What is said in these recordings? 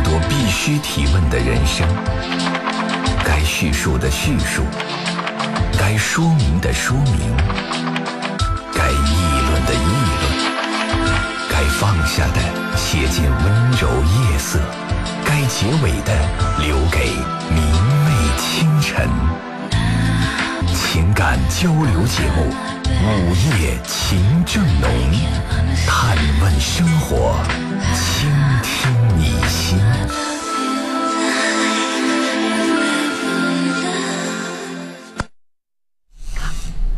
多必须提问的人生，该叙述的叙述，该说明的说明，该议论的议论，该放下的写进温柔夜色，该结尾的留给明媚清晨。情感交流节目《午夜情正浓》，探问生活，倾听心。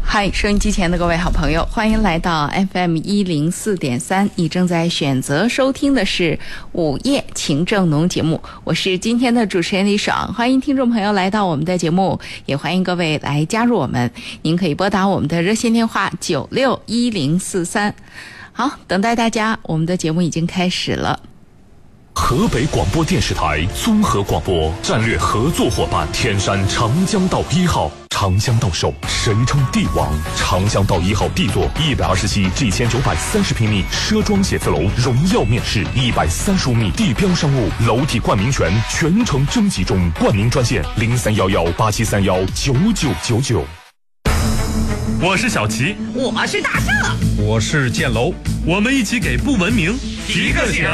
嗨，收音机前的各位好朋友，欢迎来到 FM 一零四点三。你正在选择收听的是《午夜情正浓》节目，我是今天的主持人李爽。欢迎听众朋友来到我们的节目，也欢迎各位来加入我们。您可以拨打我们的热线电话九六一零四三。好，等待大家，我们的节目已经开始了。河北广播电视台综合广播战略合作伙伴天山长江道一号。长江道售，神称帝王。长江道一号 D 座一百二十七至一千九百三十平米奢装写字楼，荣耀面试，一百三十五米地标商务楼体冠名权全程征集中，冠名专线零三幺幺八七三幺九九九九。我是小齐，我是大圣，我是建楼，我们一起给不文明提个醒。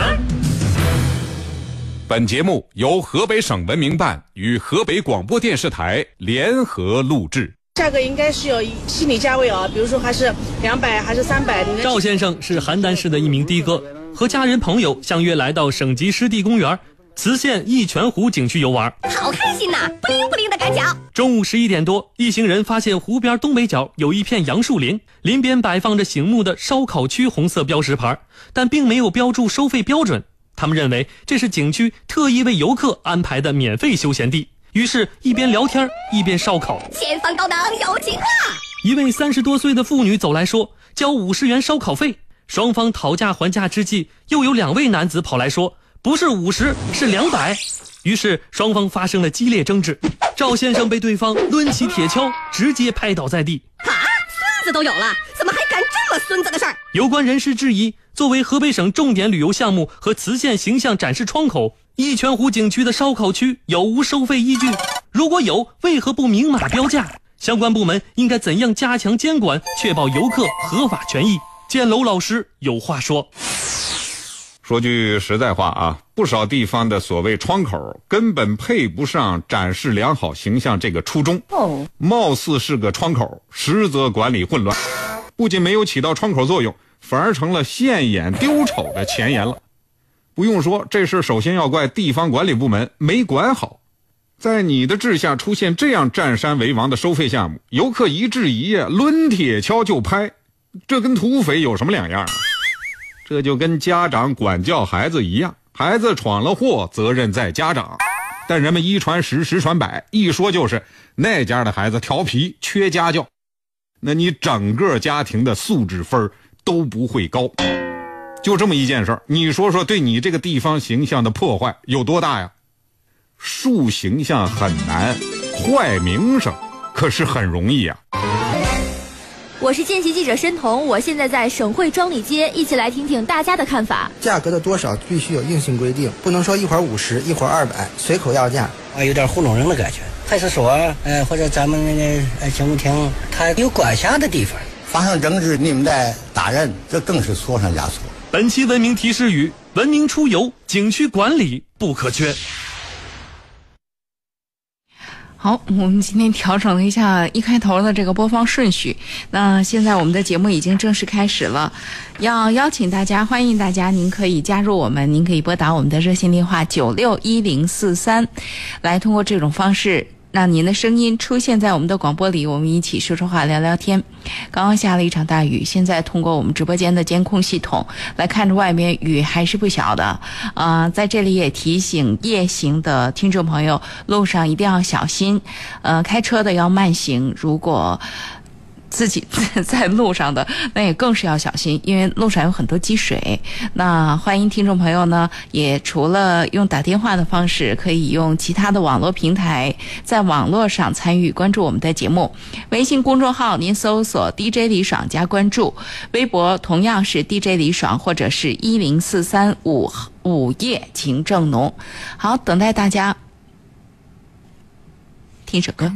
本节目由河北省文明办与河北广播电视台联合录制。价格应该是有心理价位啊，比如说还是两百还是三百。赵先生是邯郸市的一名的哥，和家人朋友相约来到省级湿地公园磁县义泉湖景区游玩，好开心呐！不灵不灵的赶脚。中午十一点多，一行人发现湖边东北角有一片杨树林，林边摆放着醒目的烧烤区红色标识牌，但并没有标注收费标准。他们认为这是景区特意为游客安排的免费休闲地，于是，一边聊天一边烧烤。前方高能，有情况！一位三十多岁的妇女走来说：“交五十元烧烤费。”双方讨价还价之际，又有两位男子跑来说：“不是五十，是两百。”于是双方发生了激烈争执。赵先生被对方抡起铁锹，直接拍倒在地。啊，孙子都有了，怎么还干这么孙子的事儿？有关人士质疑。作为河北省重点旅游项目和磁县形象展示窗口，一泉湖景区的烧烤区有无收费依据？如果有，为何不明码标价？相关部门应该怎样加强监管，确保游客合法权益？建楼老师有话说：说句实在话啊，不少地方的所谓窗口根本配不上展示良好形象这个初衷。哦，貌似是个窗口，实则管理混乱，不仅没有起到窗口作用。反而成了现眼丢丑的前沿了。不用说，这事首先要怪地方管理部门没管好。在你的治下出现这样占山为王的收费项目，游客一质疑呀，抡铁锹就拍，这跟土匪有什么两样啊？这就跟家长管教孩子一样，孩子闯了祸，责任在家长。但人们一传十，十传百，一说就是那家的孩子调皮，缺家教，那你整个家庭的素质分。都不会高，就这么一件事儿，你说说对你这个地方形象的破坏有多大呀？树形象很难，坏名声可是很容易呀。我是见习记者申彤，我现在在省会庄里街，一起来听听大家的看法。价格的多少必须有硬性规定，不能说一会儿五十，一会儿二百，随口要价，啊，有点糊弄人的感觉。派出所，呃，或者咱们那个呃警务厅，它有管辖的地方。发生争执，你们再打人，这更是错上加错。本期文明提示语：文明出游景区管理不可缺。好，我们今天调整了一下一开头的这个播放顺序。那现在我们的节目已经正式开始了，要邀请大家，欢迎大家，您可以加入我们，您可以拨打我们的热线电话九六一零四三，来通过这种方式。让您的声音出现在我们的广播里，我们一起说说话、聊聊天。刚刚下了一场大雨，现在通过我们直播间的监控系统来看着外面雨还是不小的。啊，在这里也提醒夜行的听众朋友，路上一定要小心。呃，开车的要慢行。如果自己 在路上的，那也更是要小心，因为路上有很多积水。那欢迎听众朋友呢，也除了用打电话的方式，可以用其他的网络平台，在网络上参与关注我们的节目。微信公众号您搜索 DJ 李爽加关注，微博同样是 DJ 李爽或者是一零四三五午夜情正浓。好，等待大家听首歌。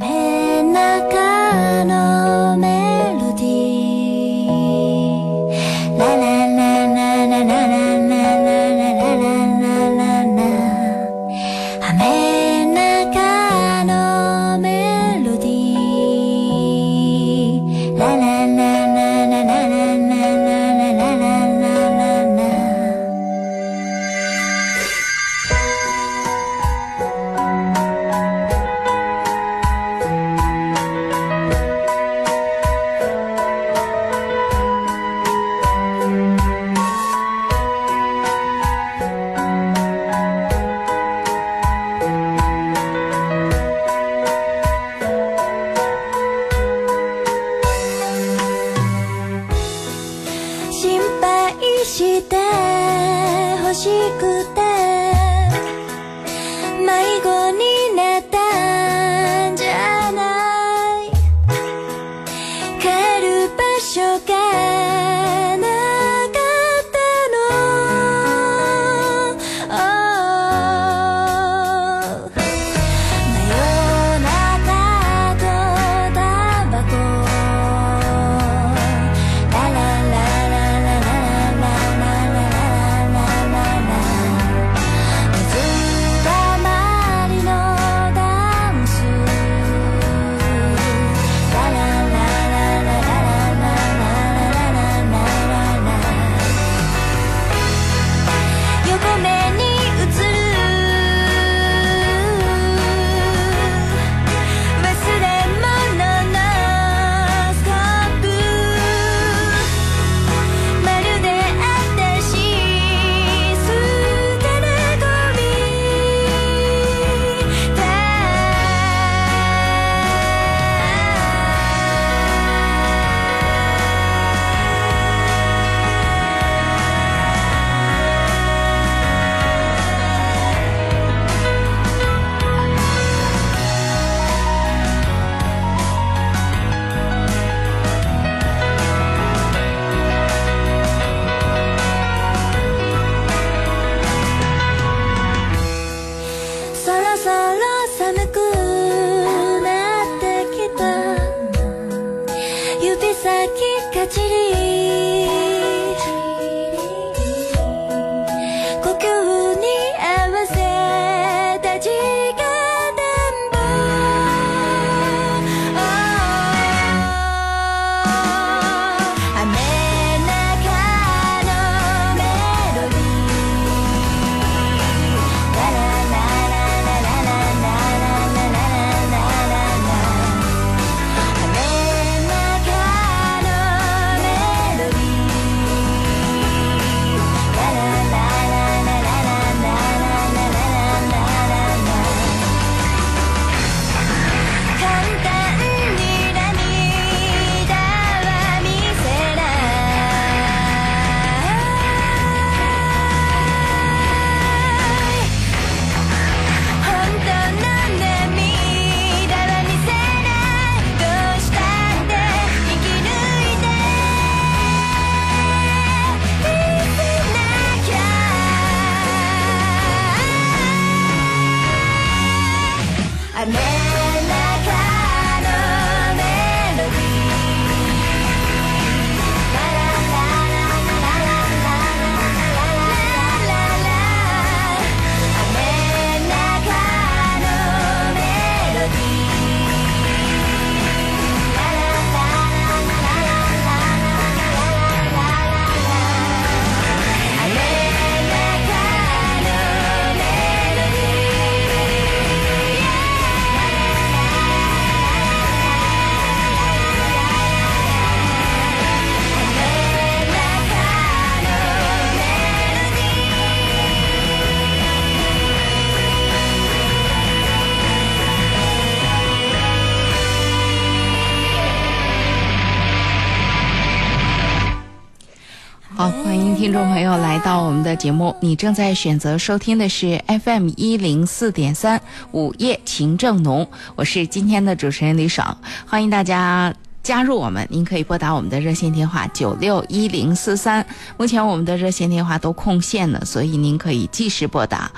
朋友来到我们的节目。你正在选择收听的是 FM 一零四点三午夜情正浓，我是今天的主持人李爽，欢迎大家。加入我们，您可以拨打我们的热线电话九六一零四三。目前我们的热线电话都空线了，所以您可以即时拨打。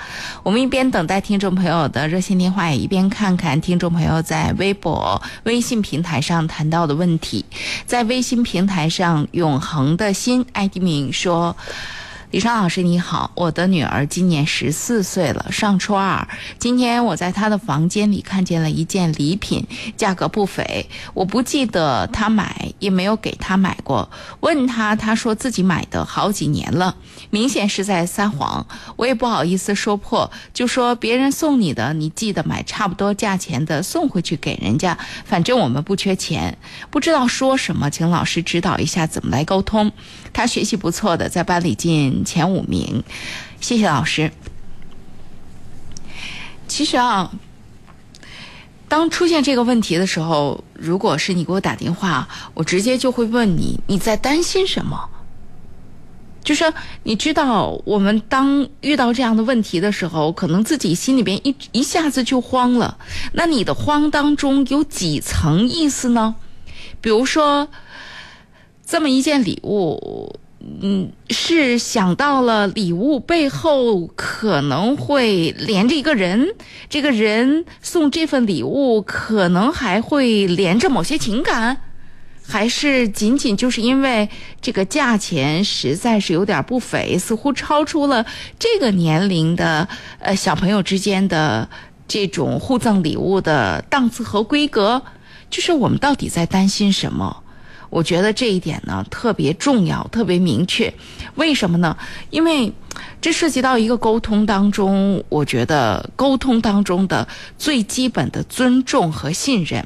我们一边等待听众朋友的热线电话，也一边看看听众朋友在微博、微信平台上谈到的问题。在微信平台上，永恒的心艾迪明说。李双老师你好，我的女儿今年十四岁了，上初二。今天我在她的房间里看见了一件礼品，价格不菲。我不记得她买，也没有给她买过。问她，她说自己买的好几年了，明显是在撒谎。我也不好意思说破，就说别人送你的，你记得买差不多价钱的送回去给人家。反正我们不缺钱，不知道说什么，请老师指导一下怎么来沟通。他学习不错的，在班里进。前五名，谢谢老师。其实啊，当出现这个问题的时候，如果是你给我打电话，我直接就会问你你在担心什么。就是你知道，我们当遇到这样的问题的时候，可能自己心里边一一下子就慌了。那你的慌当中有几层意思呢？比如说，这么一件礼物。嗯，是想到了礼物背后可能会连着一个人，这个人送这份礼物可能还会连着某些情感，还是仅仅就是因为这个价钱实在是有点不菲，似乎超出了这个年龄的呃小朋友之间的这种互赠礼物的档次和规格，就是我们到底在担心什么？我觉得这一点呢特别重要，特别明确。为什么呢？因为这涉及到一个沟通当中，我觉得沟通当中的最基本的尊重和信任。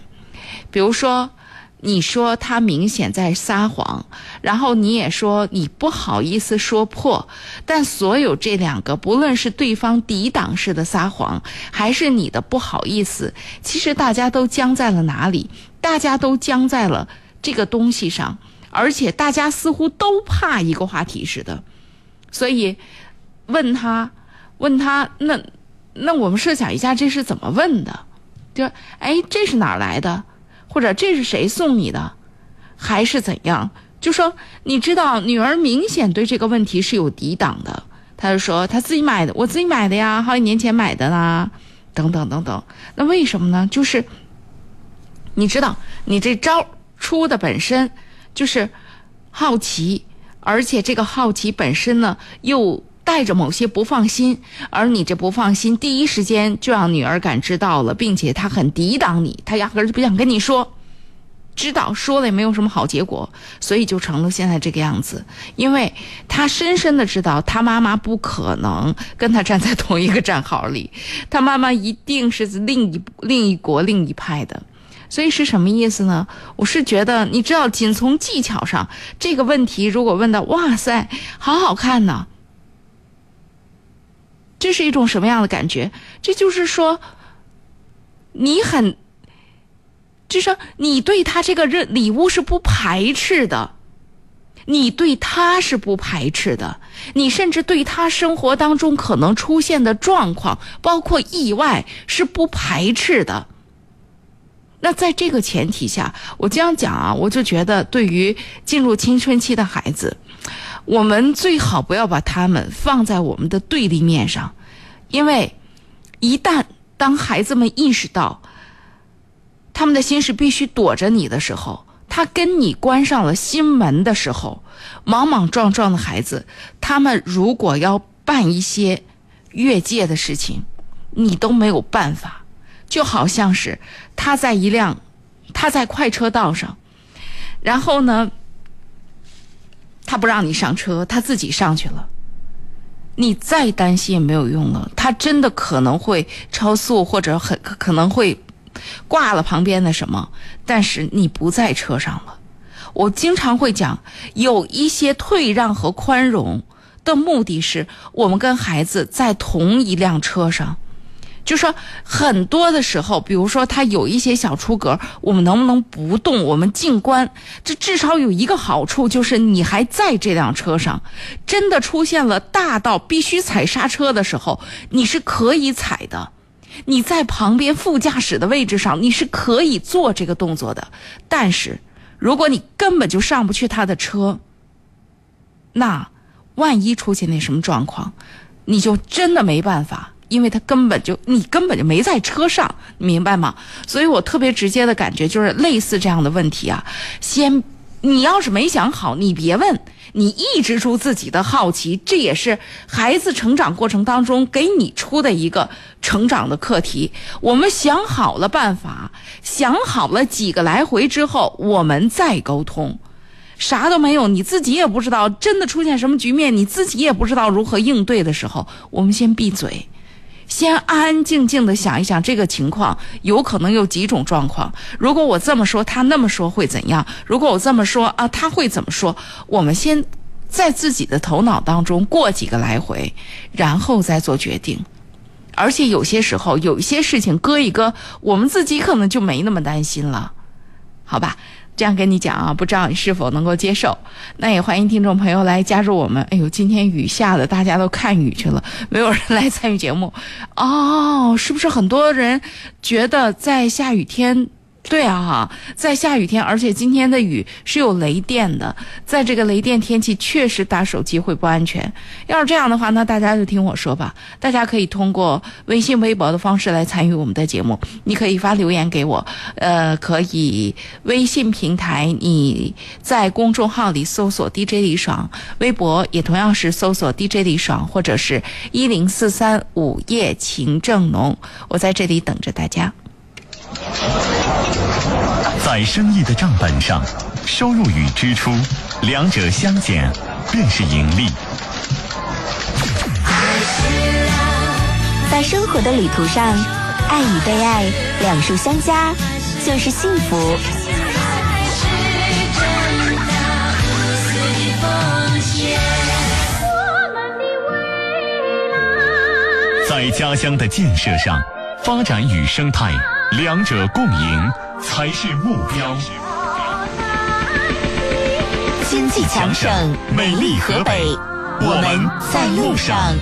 比如说，你说他明显在撒谎，然后你也说你不好意思说破，但所有这两个，不论是对方抵挡式的撒谎，还是你的不好意思，其实大家都僵在了哪里？大家都僵在了。这个东西上，而且大家似乎都怕一个话题似的，所以问他，问他，那那我们设想一下，这是怎么问的？就哎，这是哪儿来的？或者这是谁送你的？还是怎样？就说你知道，女儿明显对这个问题是有抵挡的，他就说他自己买的，我自己买的呀，好几年前买的啦，等等等等。那为什么呢？就是你知道，你这招。出的本身就是好奇，而且这个好奇本身呢，又带着某些不放心。而你这不放心，第一时间就让女儿感知到了，并且她很抵挡你，她压根儿就不想跟你说，知道说了也没有什么好结果，所以就成了现在这个样子。因为她深深的知道，她妈妈不可能跟她站在同一个战壕里，她妈妈一定是另一另一国另一派的。所以是什么意思呢？我是觉得，你知道，仅从技巧上，这个问题如果问到，哇塞，好好看呢，这是一种什么样的感觉？这就是说，你很，就说你对他这个任礼物是不排斥的，你对他是不排斥的，你甚至对他生活当中可能出现的状况，包括意外，是不排斥的。那在这个前提下，我这样讲啊，我就觉得对于进入青春期的孩子，我们最好不要把他们放在我们的对立面上，因为一旦当孩子们意识到他们的心是必须躲着你的时候，他跟你关上了心门的时候，莽莽撞撞的孩子，他们如果要办一些越界的事情，你都没有办法。就好像是他在一辆，他在快车道上，然后呢，他不让你上车，他自己上去了。你再担心也没有用了，他真的可能会超速，或者很可能会挂了旁边的什么，但是你不在车上了。我经常会讲，有一些退让和宽容的目的是，我们跟孩子在同一辆车上。就说很多的时候，比如说他有一些小出格，我们能不能不动？我们静观，这至少有一个好处，就是你还在这辆车上，真的出现了大到必须踩刹车的时候，你是可以踩的。你在旁边副驾驶的位置上，你是可以做这个动作的。但是，如果你根本就上不去他的车，那万一出现那什么状况，你就真的没办法。因为他根本就你根本就没在车上，明白吗？所以我特别直接的感觉就是类似这样的问题啊，先你要是没想好，你别问，你抑制住自己的好奇，这也是孩子成长过程当中给你出的一个成长的课题。我们想好了办法，想好了几个来回之后，我们再沟通。啥都没有，你自己也不知道真的出现什么局面，你自己也不知道如何应对的时候，我们先闭嘴。先安安静静的想一想这个情况，有可能有几种状况。如果我这么说，他那么说会怎样？如果我这么说啊，他会怎么说？我们先在自己的头脑当中过几个来回，然后再做决定。而且有些时候，有一些事情搁一搁，我们自己可能就没那么担心了，好吧？这样跟你讲啊，不知道你是否能够接受？那也欢迎听众朋友来加入我们。哎呦，今天雨下的，大家都看雨去了，没有人来参与节目。哦，是不是很多人觉得在下雨天？对啊，哈在下雨天，而且今天的雨是有雷电的，在这个雷电天气，确实打手机会不安全。要是这样的话，那大家就听我说吧。大家可以通过微信、微博的方式来参与我们的节目。你可以发留言给我，呃，可以微信平台你在公众号里搜索 DJ 李爽，微博也同样是搜索 DJ 李爽，或者是一零四三午夜情正浓。我在这里等着大家。在生意的账本上，收入与支出两者相减便是盈利。在生活的旅途上，爱与被爱两数相加就是幸福。在家乡的建设上，发展与生态两者共赢才是目标。经济强省，美丽河北，我们在路上。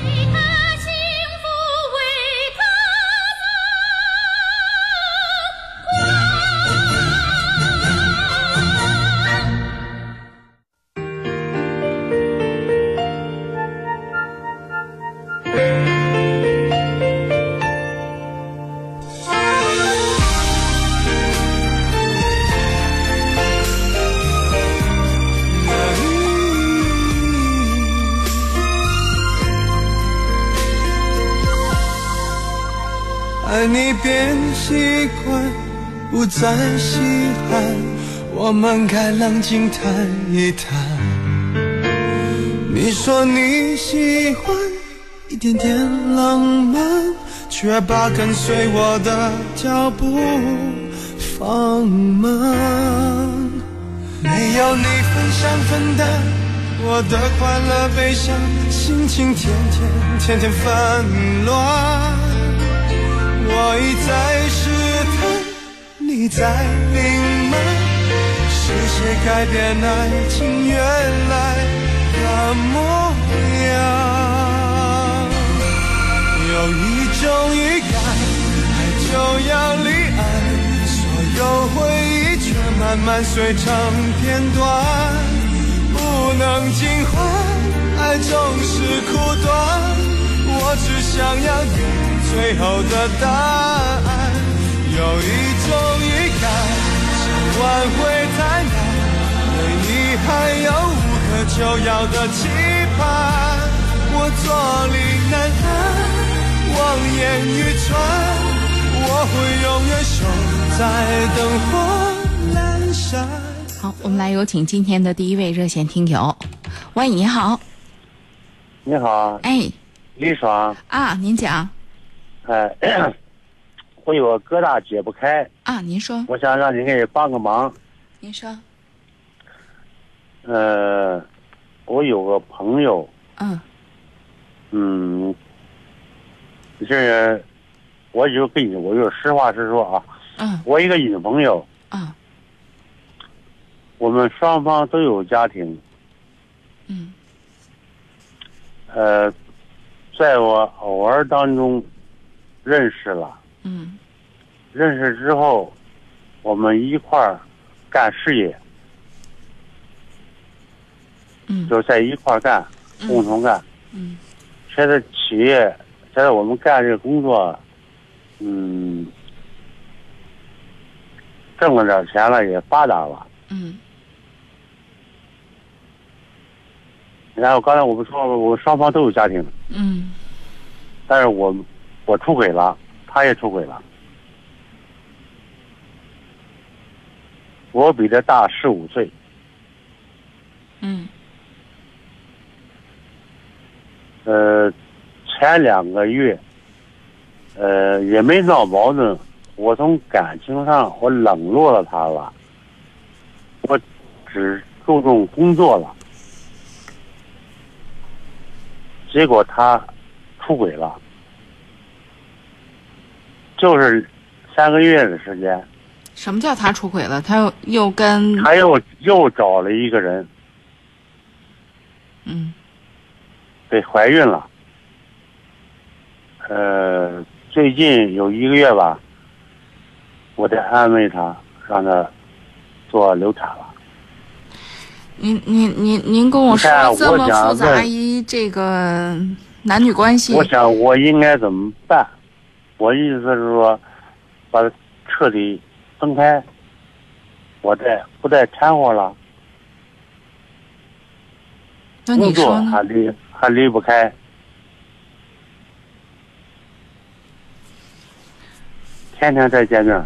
不再稀罕，我们该冷静谈一谈。你说你喜欢一点点浪漫，却把跟随我的脚步放慢。没有你分享分担我的快乐悲伤，心情天天天天纷乱。我一再试，你在隐瞒，是谁改变爱情原来的模样？有一种预感，爱就要离岸，所有回忆却慢慢碎成片段，不能尽欢，爱总是苦短。我只想要你。最后的答案，有一种预感，想挽回太难，对你还有无可救药的期盼。我坐立难安，望眼欲穿，我会永远守在灯火阑珊。好，我们来有请今天的第一位热线听友。喂，你好。你好。哎。李爽。啊，您讲。哎，我有个疙瘩解不开啊！您说，我想让您给帮个忙。您说，呃，我有个朋友，嗯，嗯，这我就跟你，我就实话实说啊。嗯。我一个女朋友。嗯。我们双方都有家庭。嗯。呃，在我偶尔当中认识了。嗯。认识之后，我们一块儿干事业。嗯。就在一块儿干，共同干。嗯。现在企业，现在我们干这个工作，嗯，挣了点钱了，也发达了。嗯。然后刚才我们说了，我双方都有家庭。嗯。但是我，我出轨了，他也出轨了。我比他大十五岁。嗯。呃，前两个月，呃，也没闹矛盾，我从感情上我冷落了他了，我只注重工作了，结果他出轨了，就是三个月的时间。什么叫他出轨了？他又又跟他又又找了一个人。嗯。对，怀孕了。呃，最近有一个月吧，我在安慰她，让她做流产了。您您您您跟我说这么复杂一这个男女关系，我想我应该怎么办？我意思是说，把它彻底分开，我再不再掺和了。那你说还离还离不开，天天在见面，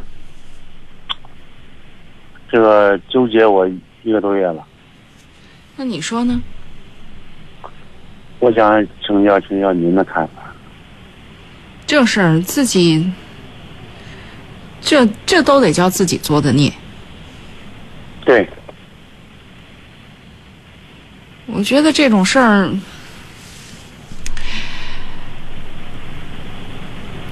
这个纠结我一个多月了。那你说呢？我想请教请教您的看法。这事儿自己，这这都得叫自己作的孽。对。我觉得这种事儿，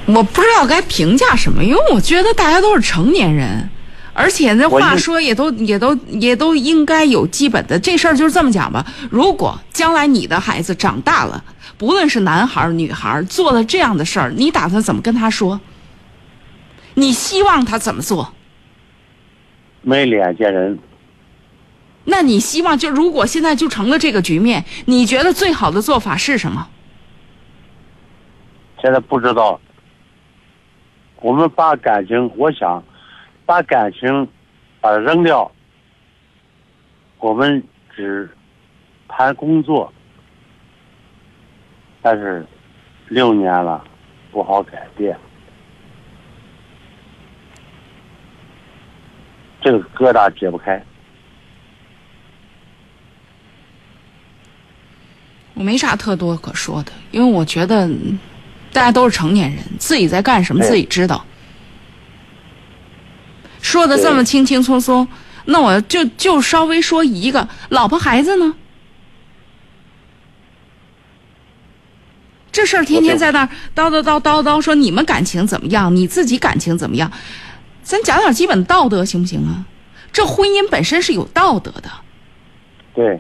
我不知道该评价什么，因为我觉得大家都是成年人，而且那话说也都也都也都应该有基本的。这事儿就是这么讲吧。如果将来你的孩子长大了，不论是男孩儿女孩儿，做了这样的事儿，你打算怎么跟他说？你希望他怎么做？没脸见人。那你希望就如果现在就成了这个局面，你觉得最好的做法是什么？现在不知道。我们把感情，我想把感情把它扔掉。我们只谈工作，但是六年了不好改变，这个疙瘩解不开。我没啥特多可说的，因为我觉得大家都是成年人，自己在干什么自己知道。说的这么轻轻松松，那我就就稍微说一个，老婆孩子呢？这事儿天天在那儿叨叨叨叨叨说你们感情怎么样，你自己感情怎么样？咱讲点基本道德行不行啊？这婚姻本身是有道德的。对。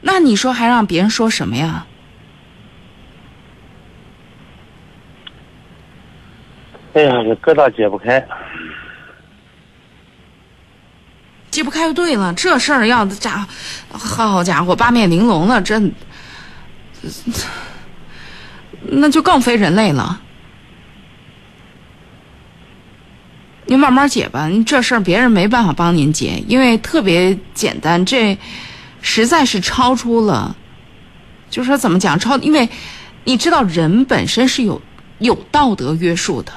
那你说还让别人说什么呀？哎呀，这疙瘩解不开，解不开就对了。这事儿要家，好家伙，八面玲珑了，这那就更非人类了。您慢慢解吧，这事儿别人没办法帮您解，因为特别简单这。实在是超出了，就是说怎么讲超？因为你知道人本身是有有道德约束的，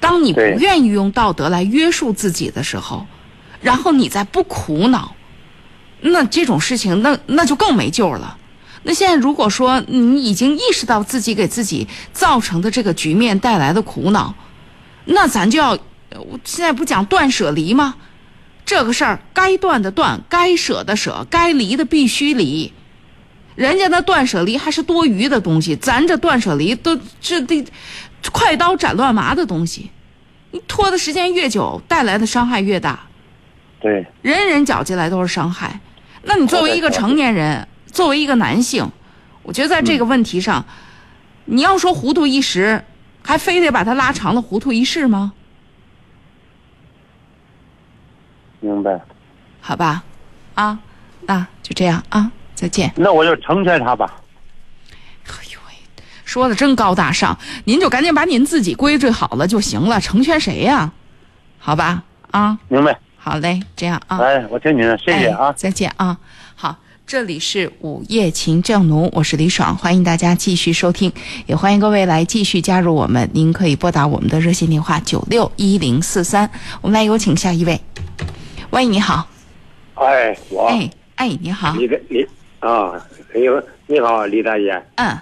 当你不愿意用道德来约束自己的时候，然后你再不苦恼，那这种事情那那就更没救了。那现在如果说你已经意识到自己给自己造成的这个局面带来的苦恼，那咱就要现在不讲断舍离吗？这个事儿该断的断，该舍的舍，该离的必须离。人家那断舍离还是多余的东西，咱这断舍离都这得快刀斩乱麻的东西，你拖的时间越久，带来的伤害越大。对，人人搅进来都是伤害。那你作为一个成年人，作为一个男性，我觉得在这个问题上，你要说糊涂一时，还非得把它拉长了糊涂一世吗？明白。好吧，啊，那就这样啊，再见。那我就成全他吧。说的真高大上，您就赶紧把您自己归置好了就行了，成全谁呀？好吧，啊，明白。好嘞，这样啊。哎，我听您的，谢谢啊、哎再见啊。好，这里是午夜情正浓，我是李爽，欢迎大家继续收听，也欢迎各位来继续加入我们。您可以拨打我们的热线电话九六一零四三。我们来有请下一位。喂，你好。哎，我哎哎，你好。李大李啊，你好，你好，李大爷。嗯。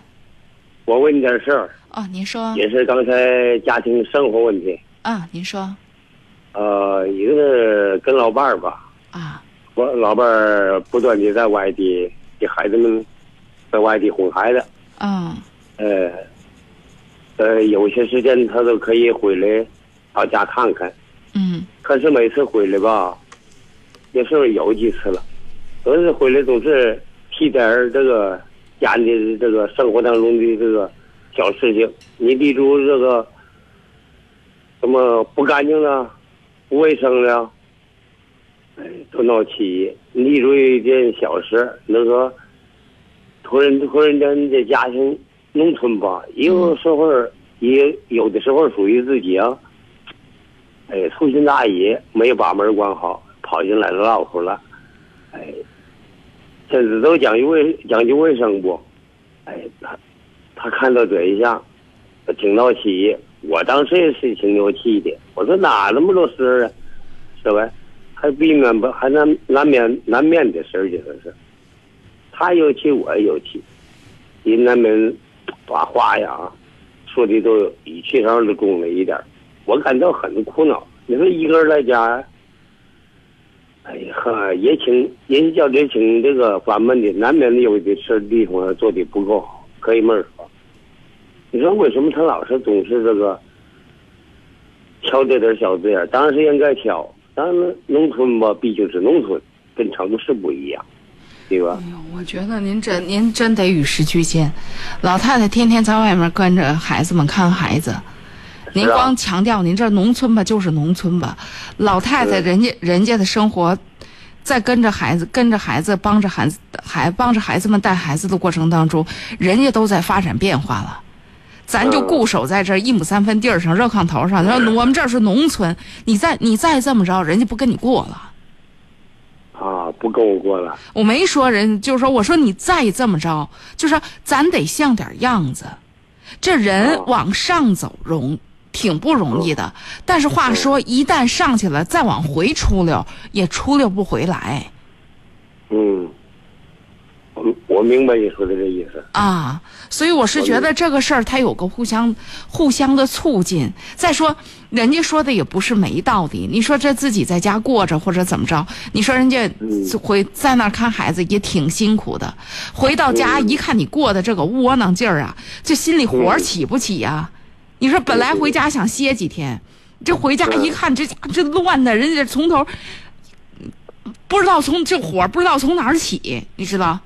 我问你点事儿，哦，您说。也是刚才家庭生活问题。啊，您说。呃，一个是跟老伴儿吧。啊。我老伴儿不断的在外地给孩子们在外地哄孩子。啊。呃。呃，有些时间他都可以回来到家看看。嗯。可是每次回来吧，也是有几次了，都是回来总是提点儿这个家里的这个生活当中的这个小事情。你比如这个什么不干净了、不卫生了，哎，都闹起义。例如一件小事，那个突然突然间这家庭农村吧，有时候也有的时候属于自己啊。哎，粗心大意，没有把门关好，跑进来了老虎了，哎，甚至都讲究卫讲究卫生不？哎，他他看到这一下，挺闹气。我当时也是挺有气的，我说哪那么多事儿啊，是吧？还避免不还难难免难免的事儿，这是。他有气，我也有气，也难免把话呀说的都语气上都重了一点。我感到很苦恼。你说一个人在家，哎呀，也请也叫也请这个烦闷的，难免的有的事地方做的不够好，可以没说。你说为什么他老是总是这个挑这点小字眼？当然是应该挑，但是农村吧，毕竟是农村，跟城市不一样，对吧？我觉得您真您真得与时俱进。老太太天天在外面跟着孩子们看孩子。您光强调您这农村吧，就是农村吧。老太太人家人家的生活，在跟着孩子、跟着孩子、帮着孩子、还帮着孩子们带孩子的过程当中，人家都在发展变化了。咱就固守在这儿一亩三分地儿上热炕头上，说我们这儿是农村，你再你再这么着，人家不跟你过了。啊，不跟我过了。我没说人，就是说，我说你再这么着，就是咱得像点样子。这人往上走容。挺不容易的，但是话说，一旦上去了，再往回出溜，也出溜不回来。嗯，我我明白你说的这意思啊，所以我是觉得这个事儿它有个互相互相的促进。再说，人家说的也不是没道理。你说这自己在家过着或者怎么着，你说人家回在那看孩子也挺辛苦的，回到家一看你过的这个窝囊劲儿啊，这心里火起不起呀？你说本来回家想歇几天，这回家一看，这家这乱的，人家从头不知道从这火不知道从哪儿起，你知道？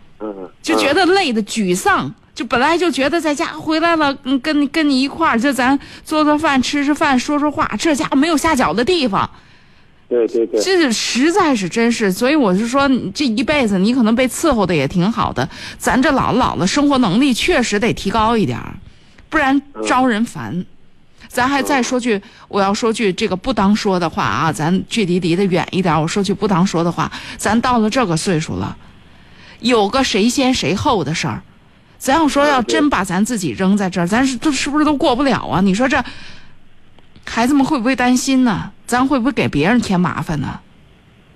就觉得累的沮丧，就本来就觉得在家回来了，嗯，跟跟你一块儿，就咱做做饭、吃吃饭、说说话，这家没有下脚的地方。对对对，这实在是真是，所以我是说，这一辈子你可能被伺候的也挺好的，咱这老了老了，生活能力确实得提高一点儿。不然招人烦，咱还再说句，我要说句这个不当说的话啊，咱距离离得远一点。我说句不当说的话，咱到了这个岁数了，有个谁先谁后的事儿，咱要说要真把咱自己扔在这儿，咱是都是不是都过不了啊？你说这孩子们会不会担心呢？咱会不会给别人添麻烦呢？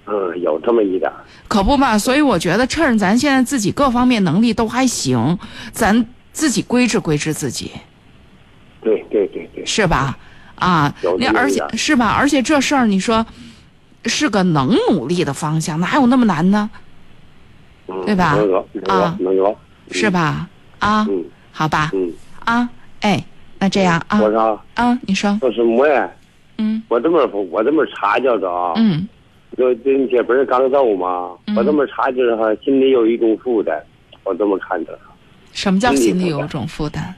嗯，有这么一点。可不嘛，所以我觉得趁着咱现在自己各方面能力都还行，咱。自己规制规制自己，对对对对，是吧？啊，那而且是吧？而且这事儿你说是个能努力的方向，哪有那么难呢？对吧？能有，能有，是吧？啊，嗯，好吧，嗯，啊，哎，那这样啊，我说啊，你说，说什么呀？嗯，我这么我这么查觉着啊，嗯，就这这不是刚走吗，我这么查觉着哈，心里有一种负担，我这么看着。什么叫心里有一种负担？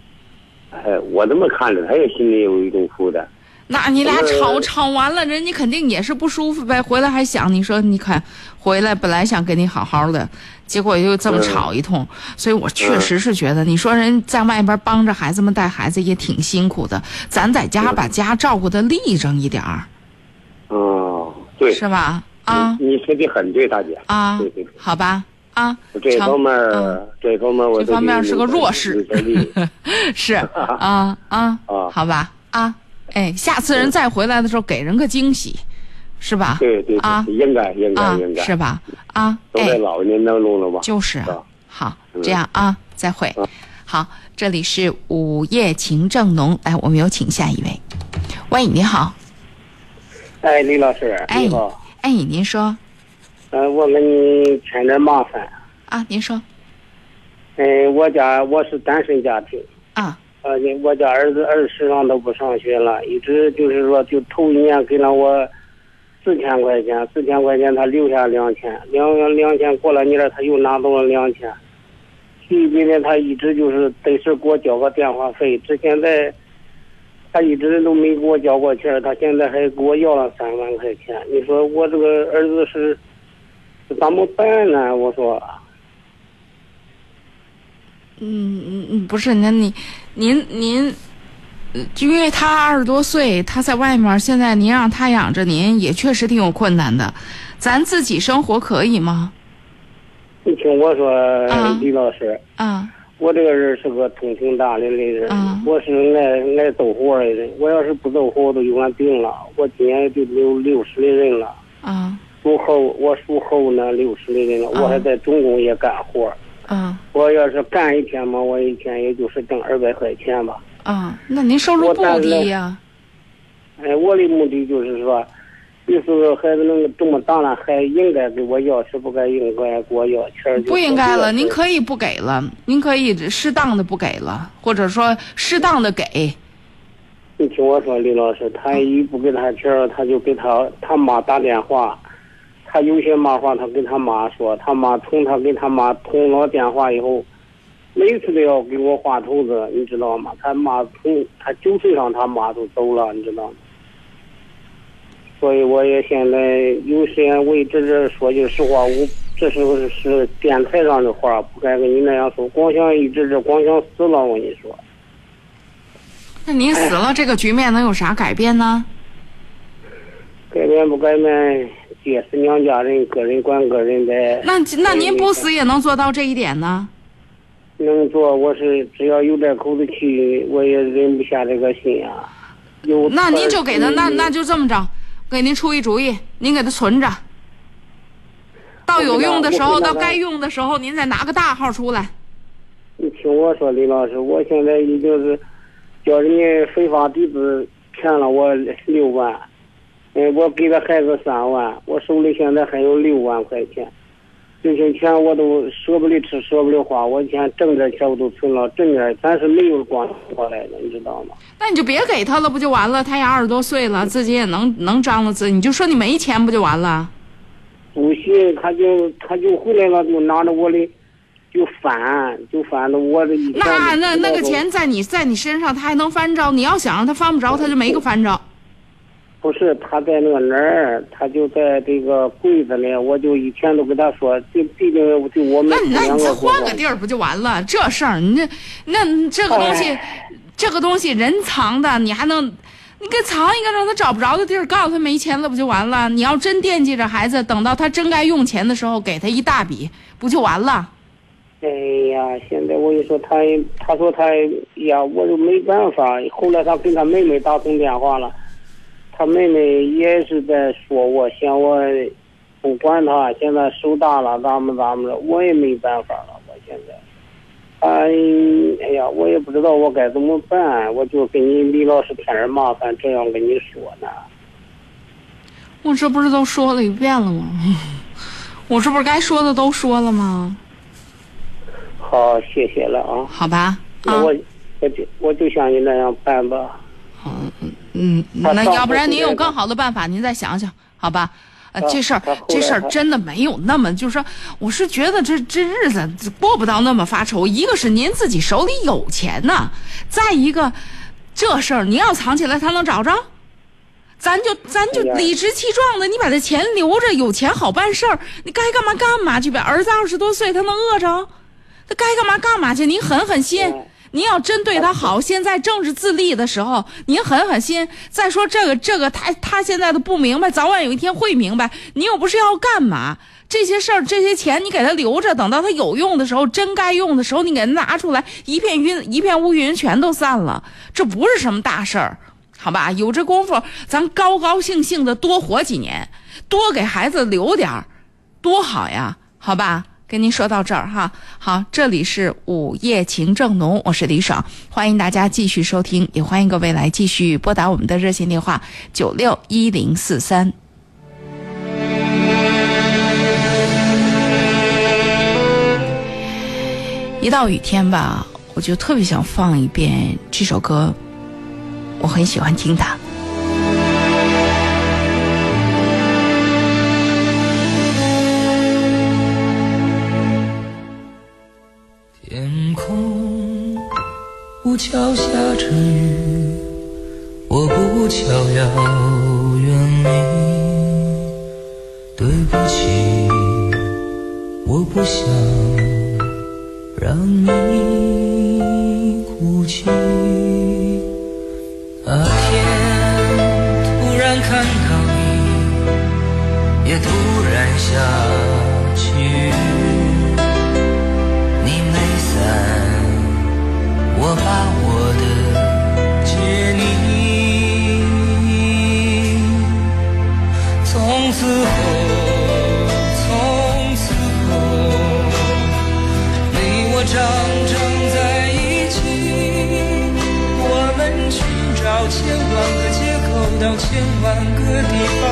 哎，我这么看着，他也心里有一种负担。那你俩吵吵完了，人家肯定也是不舒服呗。回来还想你说，你看回来本来想跟你好好的，结果又这么吵一通，所以我确实是觉得，你说人在外边帮着孩子们带孩子也挺辛苦的，咱在家把家照顾的立正一点儿。哦，对，是吧？啊，你说的很对，大姐。啊，对对，好吧，啊，这方面，这方面我这方面是个弱势，是 啊啊，好吧啊。哎，下次人再回来的时候，给人个惊喜，是吧？对对啊，应该应该应该，是吧？啊，都在老年当中了吧？就是啊，好，这样啊，再会。好，这里是午夜情正浓，来，我们有请下一位。喂，你好。哎，李老师，你好。哎，您说。呃，我给你添点麻烦。啊，您说。嗯，我家我是单身家庭。啊。呃，我家儿子二十上都不上学了，一直就是说，就头一年给了我四千块钱，四千块钱他留下两千，两两千过了年他又拿走了两千。去今天他一直就是得是给我交个电话费，这现在，他一直都没给我交过钱，他现在还给我要了三万块钱。你说我这个儿子是怎么办呢？我说。嗯嗯嗯，不是，那你，您您，因为他二十多岁，他在外面，现在您让他养着您，也确实挺有困难的。咱自己生活可以吗？你听我说，李老师，啊，我这个人是个通情达理的人，我是爱爱走活的人。我要是不走活，我都有完病了。我今年就六六十的人了，啊，属猴，我属猴呢，六十的人了，我还在中工也干活。嗯，我要是干一天嘛，我一天也就是挣二百块钱吧。啊，那您收入不低呀？哎，我的目的就是说，就是孩子能这么大了，还应该给我要，是不该应该给我要钱。不应该了，您可以不给了，您可以适当的不给了，或者说适当的给。你听我说，李老师，他一不给他钱，他就给他他妈打电话。他有些麻烦，他跟他妈说，他妈从他跟他妈通了电话以后，每次都要给我画头子，你知道吗？他妈从他九岁上，他妈就走了，你知道吗？所以我也现在有时间，我这这说句实话，我这时候是电台上的话，不该跟你那样说。光想一直这光想死了，我跟你说。那您死了，这个局面能有啥改变呢？改变不改变？也是娘家人，个人管个人的。那那您不死也能做到这一点呢？能做，我是只要有点口子气，我也忍不下这个心啊。有。那您就给他，那那就这么着，给您出一主意，您给他存着，到有用的时候，到该用的时候，您再拿个大号出来。你听我说，李老师，我现在已经是叫人家非法弟子骗了我六万。哎，我给了孩子三万，我手里现在还有六万块钱，这些钱我都舍不得吃，舍不得花。我钱挣点钱我都存了，挣点，但是没有光过来的，你知道吗？那你就别给他了，不就完了？他也二十多岁了，自己也能能张罗自己，你就说你没钱不就完了？不行，他就他就回来了，就拿着我的，就翻，就翻着我的。那那那个钱在你在你身上，他还能翻着？你要想让他翻不着，他就没个翻着。不是他在那个哪儿，他就在这个柜子里，我就以前都跟他说，就毕竟就我们那两个。那你换个地儿不就完了？这事儿，你这那这个东西，这个东西人藏的，你还能，你给藏一个让他找不着的地儿，告诉他没钱了不就完了？你要真惦记着孩子，等到他真该用钱的时候，给他一大笔，不就完了？哎呀，现在我跟你说，他他说他呀，我就没办法。后来他跟他妹妹打通电话了。他妹妹也是在说，我嫌我不管他，现在手大了，咋么咋么了，我也没办法了。我现在，哎，哎呀，我也不知道我该怎么办，我就给你李老师添点麻烦，这样跟你说呢。我这不是都说了一遍了吗？我这不是该说的都说了吗？好好，谢谢了啊。好吧，那我我就我就像你那样办吧。嗯，那要不然您有更好的办法，您再想想，好吧？呃，啊这事儿这事儿真的没有那么，就是说，我是觉得这这日子过不到那么发愁。一个是您自己手里有钱呐，再一个，这事儿您要藏起来，他能找着？咱就咱就理直气壮的，你把这钱留着，有钱好办事儿，你该干嘛干嘛去呗。儿子二十多岁，他能饿着？他该干嘛干嘛去。您狠狠心，您要真对他好，现在正是自立的时候，您狠狠心。再说这个这个，他他现在都不明白，早晚有一天会明白。你又不是要干嘛？这些事儿，这些钱你给他留着，等到他有用的时候，真该用的时候，你给他拿出来，一片云一片乌云全都散了。这不是什么大事儿，好吧？有这功夫，咱高高兴兴的多活几年，多给孩子留点儿，多好呀，好吧？跟您说到这儿哈，好，这里是午夜情正浓，我是李爽，欢迎大家继续收听，也欢迎各位来继续拨打我们的热线电话九六一零四三。一到雨天吧，我就特别想放一遍这首歌，我很喜欢听它。不桥下着雨，我不巧要远离。对不起，我不想让你哭泣。那天突然看到你，也突然想万个地方，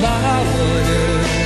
by.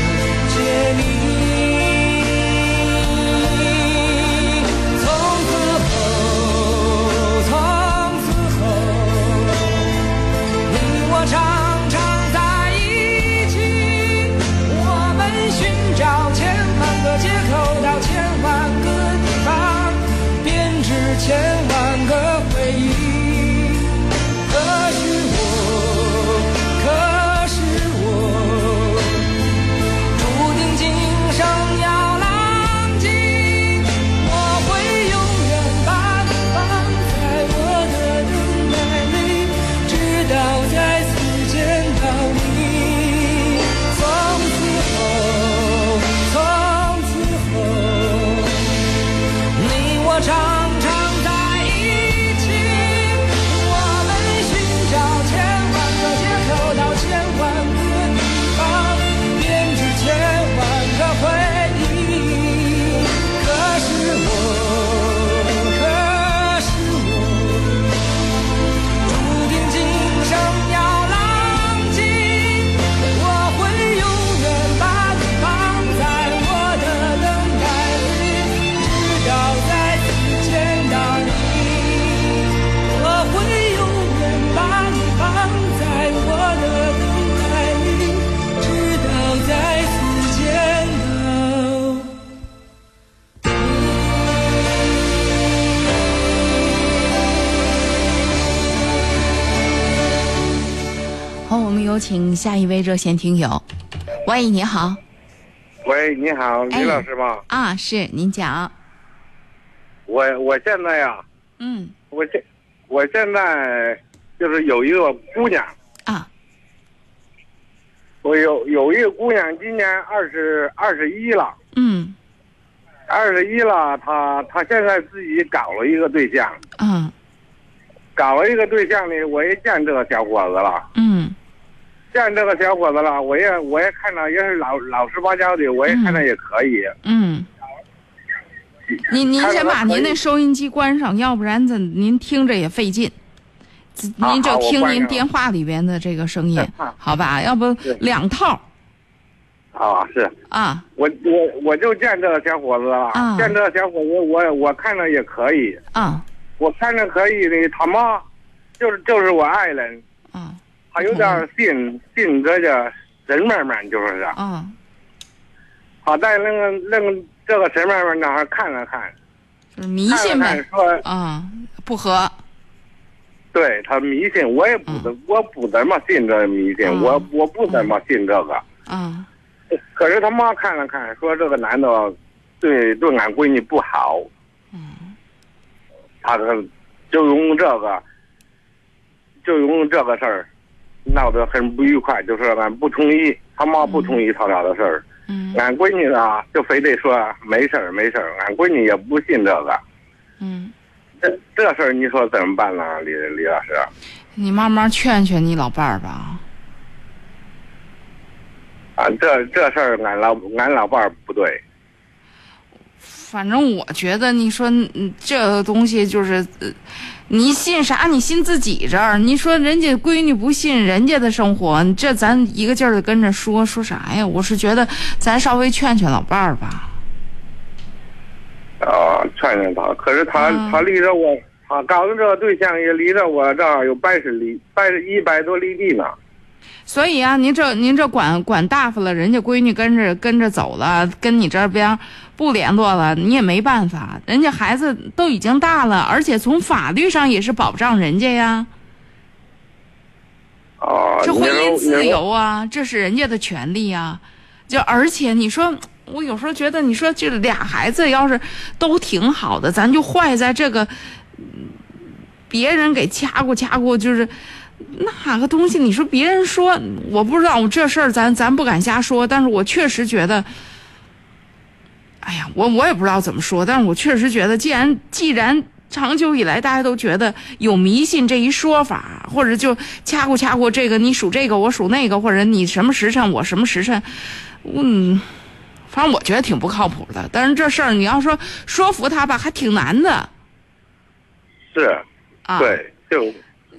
下一位热线听友。喂，你好。喂，你好，李老师吗？啊，是您讲。我我现在呀，嗯，我现我现在就是有一个姑娘。啊，我有有一个姑娘，今年二十二十一了，嗯，二十一了，她她现在自己搞了一个对象，嗯，搞了一个对象呢，我也见这个小伙子了，嗯，见这个小伙子了，我也我也看着也是老老实巴交的，我也看着也可以，嗯。您您先把您那收音机关上，要不然咱您听着也费劲。您就听您电话里边的这个声音，好吧？要不两套。啊，是啊，我我我就见这个小伙子了，见这个小伙子，我我看着也可以。啊，我看着可以的，他妈就是就是我爱人。啊，他有点信信这个神慢慢，就是。啊，好在那个那个。这个神慢慢那还看了看，就是迷信呗，说啊不合。对他迷信，我也不怎我不怎么信这迷信，我我不怎么信这个。啊。可是他妈看了看，说这个男的对对俺闺女不好。嗯。他个就用这个，就用这个事儿闹得很不愉快，就是俺不同意，他妈不同意他俩的事儿。俺闺女呢，就非得说没事儿没事儿，俺闺女也不信这个。嗯，这这事儿你说怎么办呢，李李老师？你慢慢劝劝你老伴儿吧。啊，这这事儿俺老俺老伴儿不对。反正我觉得，你说这个东西就是。你信啥？你信自己这儿？你说人家闺女不信人家的生活，这咱一个劲儿的跟着说说啥呀？我是觉得咱稍微劝劝老伴儿吧。啊，劝劝他。可是他他离着我，他搞的这个对象也离着我这儿有百十里，百一百多里地呢。所以啊，您这您这管管大发了，人家闺女跟着跟着走了，跟你这边。不联络了，你也没办法。人家孩子都已经大了，而且从法律上也是保障人家呀。哦，这婚姻自由啊，这是人家的权利呀。就而且你说，我有时候觉得，你说这俩孩子要是都挺好的，咱就坏在这个别人给掐过掐过，就是哪个东西？你说别人说，我不知道，我这事儿咱咱不敢瞎说，但是我确实觉得。哎呀，我我也不知道怎么说，但是我确实觉得，既然既然长久以来大家都觉得有迷信这一说法，或者就掐过掐过这个，你数这个，我数那个，或者你什么时辰，我什么时辰，嗯，反正我觉得挺不靠谱的。但是这事儿你要说说服他吧，还挺难的。是，啊，对，就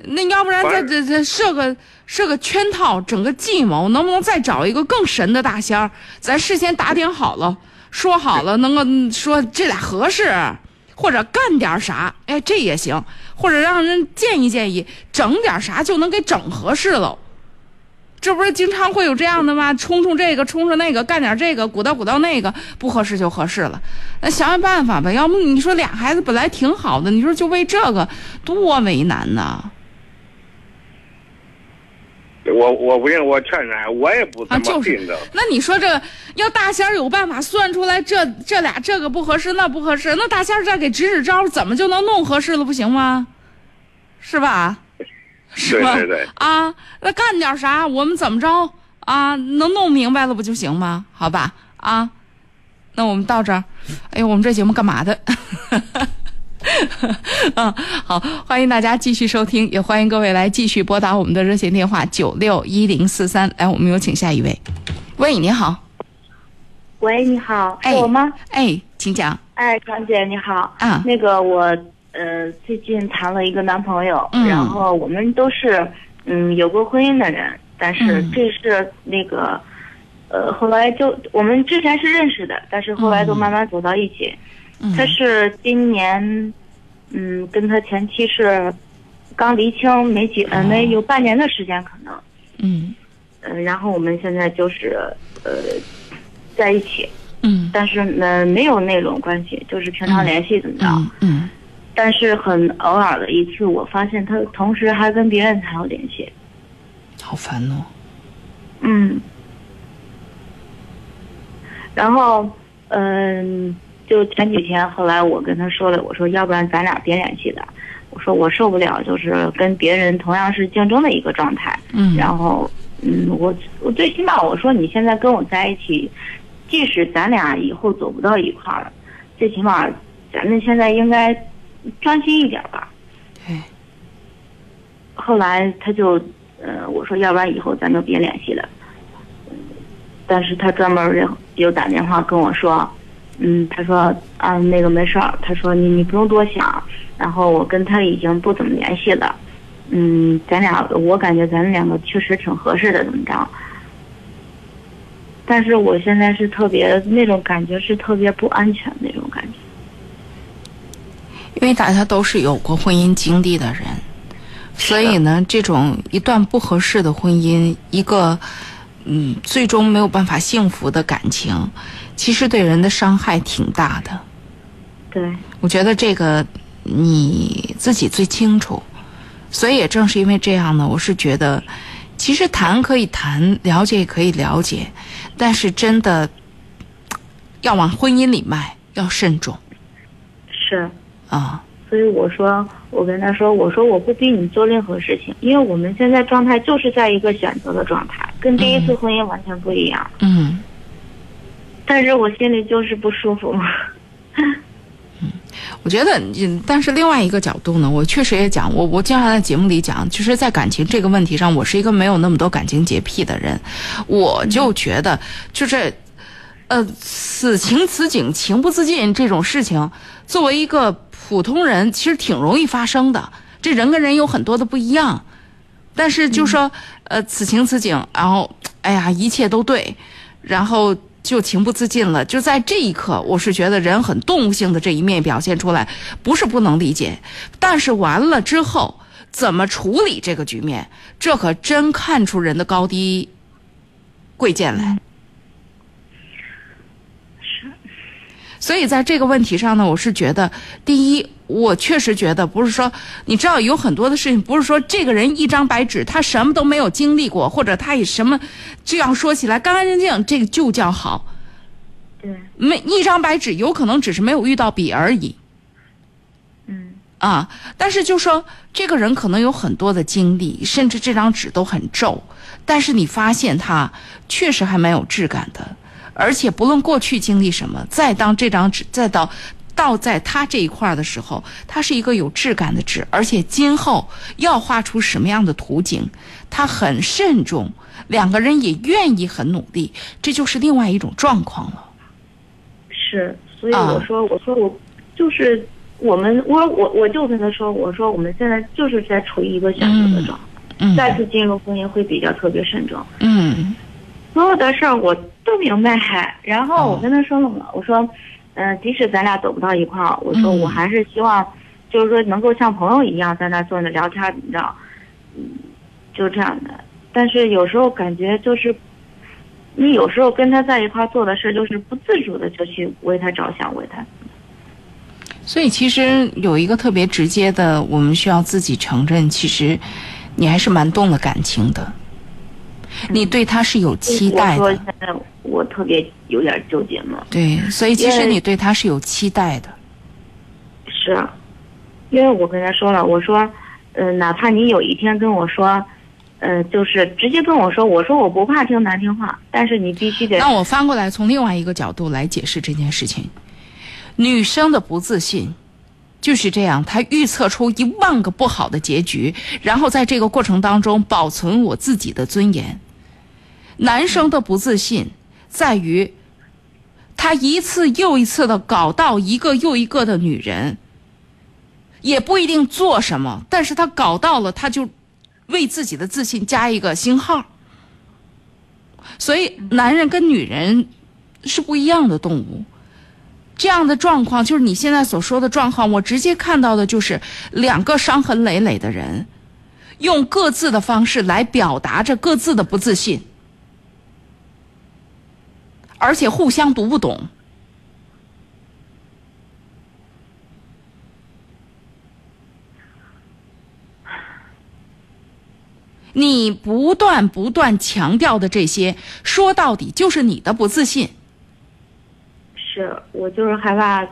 那要不然再这这设个设个圈套，整个计谋，能不能再找一个更神的大仙儿？咱事先打点好了。说好了，能够说这俩合适，或者干点啥，哎，这也行，或者让人建议建议，整点啥就能给整合适了。这不是经常会有这样的吗？冲冲这个，冲冲那个，干点这个，鼓捣鼓捣那个，不合适就合适了。那想想办法吧，要不你说俩孩子本来挺好的，你说就为这个多为难呐。我我不信，我劝劝，我也不怎么信的。那你说这要大仙有办法算出来，这这俩这个不合适，那不合适，那大仙再给指指招，怎么就能弄合适了？不行吗？是吧？是吧？对对对。啊，那干点啥？我们怎么着啊？能弄明白了不就行吗？好吧？啊，那我们到这儿。哎呦，我们这节目干嘛的？嗯，好，欢迎大家继续收听，也欢迎各位来继续拨打我们的热线电话九六一零四三。来，我们有请下一位。喂，你好。喂，你好，是我吗？哎，请讲。哎，张姐，你好。啊。那个，我呃最近谈了一个男朋友，然后我们都是嗯有过婚姻的人，但是这是那个呃后来就我们之前是认识的，但是后来都慢慢走到一起。他是今年，嗯，跟他前妻是刚离清没几，呃，没有半年的时间可能，嗯，嗯，然后我们现在就是呃在一起，嗯，但是呢没有那种关系，就是平常联系怎么着，嗯，但是很偶尔的一次，我发现他同时还跟别人还有联系，好烦哦，嗯。然后，嗯，就前几天，后来我跟他说了，我说要不然咱俩别联系了，我说我受不了，就是跟别人同样是竞争的一个状态。嗯。然后，嗯，我我最起码我说你现在跟我在一起，即使咱俩以后走不到一块儿了，最起码咱们现在应该专心一点吧。对。后来他就，呃，我说要不然以后咱就别联系了。但是他专门又又打电话跟我说，嗯，他说啊那个没事儿，他说你你不用多想，然后我跟他已经不怎么联系了，嗯，咱俩我感觉咱们两个确实挺合适的，怎么着？但是我现在是特别那种感觉是特别不安全那种感觉，因为大家都是有过婚姻经历的人，所以呢，这种一段不合适的婚姻，一个。嗯，最终没有办法幸福的感情，其实对人的伤害挺大的。对，我觉得这个你自己最清楚。所以也正是因为这样呢，我是觉得，其实谈可以谈，了解也可以了解，但是真的要往婚姻里迈，要慎重。是。啊。所以我说，我跟他说，我说我不逼你做任何事情，因为我们现在状态就是在一个选择的状态，跟第一次婚姻完全不一样。嗯。但是我心里就是不舒服。嗯，我觉得，但是另外一个角度呢，我确实也讲，我我经常在节目里讲，就是在感情这个问题上，我是一个没有那么多感情洁癖的人，我就觉得，就是，呃，此情此景，情不自禁这种事情，作为一个。普通人其实挺容易发生的，这人跟人有很多的不一样，但是就说，呃，此情此景，然后，哎呀，一切都对，然后就情不自禁了。就在这一刻，我是觉得人很动物性的这一面表现出来，不是不能理解，但是完了之后怎么处理这个局面，这可真看出人的高低贵贱来。所以在这个问题上呢，我是觉得，第一，我确实觉得不是说，你知道有很多的事情，不是说这个人一张白纸，他什么都没有经历过，或者他以什么这样说起来干干净净，这个就叫好。对，没一张白纸，有可能只是没有遇到笔而已。嗯。啊，但是就说这个人可能有很多的经历，甚至这张纸都很皱，但是你发现他确实还蛮有质感的。而且不论过去经历什么，再当这张纸再到倒在他这一块的时候，它是一个有质感的纸，而且今后要画出什么样的图景，他很慎重，两个人也愿意很努力，这就是另外一种状况了。是，所以我说，我说我就是我们，我我我就跟他说，我说我们现在就是在处于一个选择的状态，再次进入婚姻会比较特别慎重。嗯。所有的事儿我都明白，然后我跟他说了嘛，我说，嗯，即使咱俩走不到一块儿，我说我还是希望，就是说能够像朋友一样在那坐着聊天，你知道，嗯，就这样的。但是有时候感觉就是，你有时候跟他在一块儿做的事，就是不自主的就去为他着想，为他。所以其实有一个特别直接的，我们需要自己承认，其实你还是蛮动了感情的。你对他是有期待的。我说现在我特别有点纠结嘛。对，所以其实你对他是有期待的。是，因为我跟他说了，我说，嗯，哪怕你有一天跟我说，嗯，就是直接跟我说，我说我不怕听难听话，但是你必须得。那我翻过来从另外一个角度来解释这件事情，女生的不自信。就是这样，她预测出一万个不好的结局，然后在这个过程当中保存我自己的尊严。男生的不自信在于，他一次又一次的搞到一个又一个的女人，也不一定做什么，但是他搞到了，他就为自己的自信加一个星号。所以，男人跟女人是不一样的动物。这样的状况就是你现在所说的状况，我直接看到的就是两个伤痕累累的人，用各自的方式来表达着各自的不自信，而且互相读不懂。你不断不断强调的这些，说到底就是你的不自信。是我就是害怕。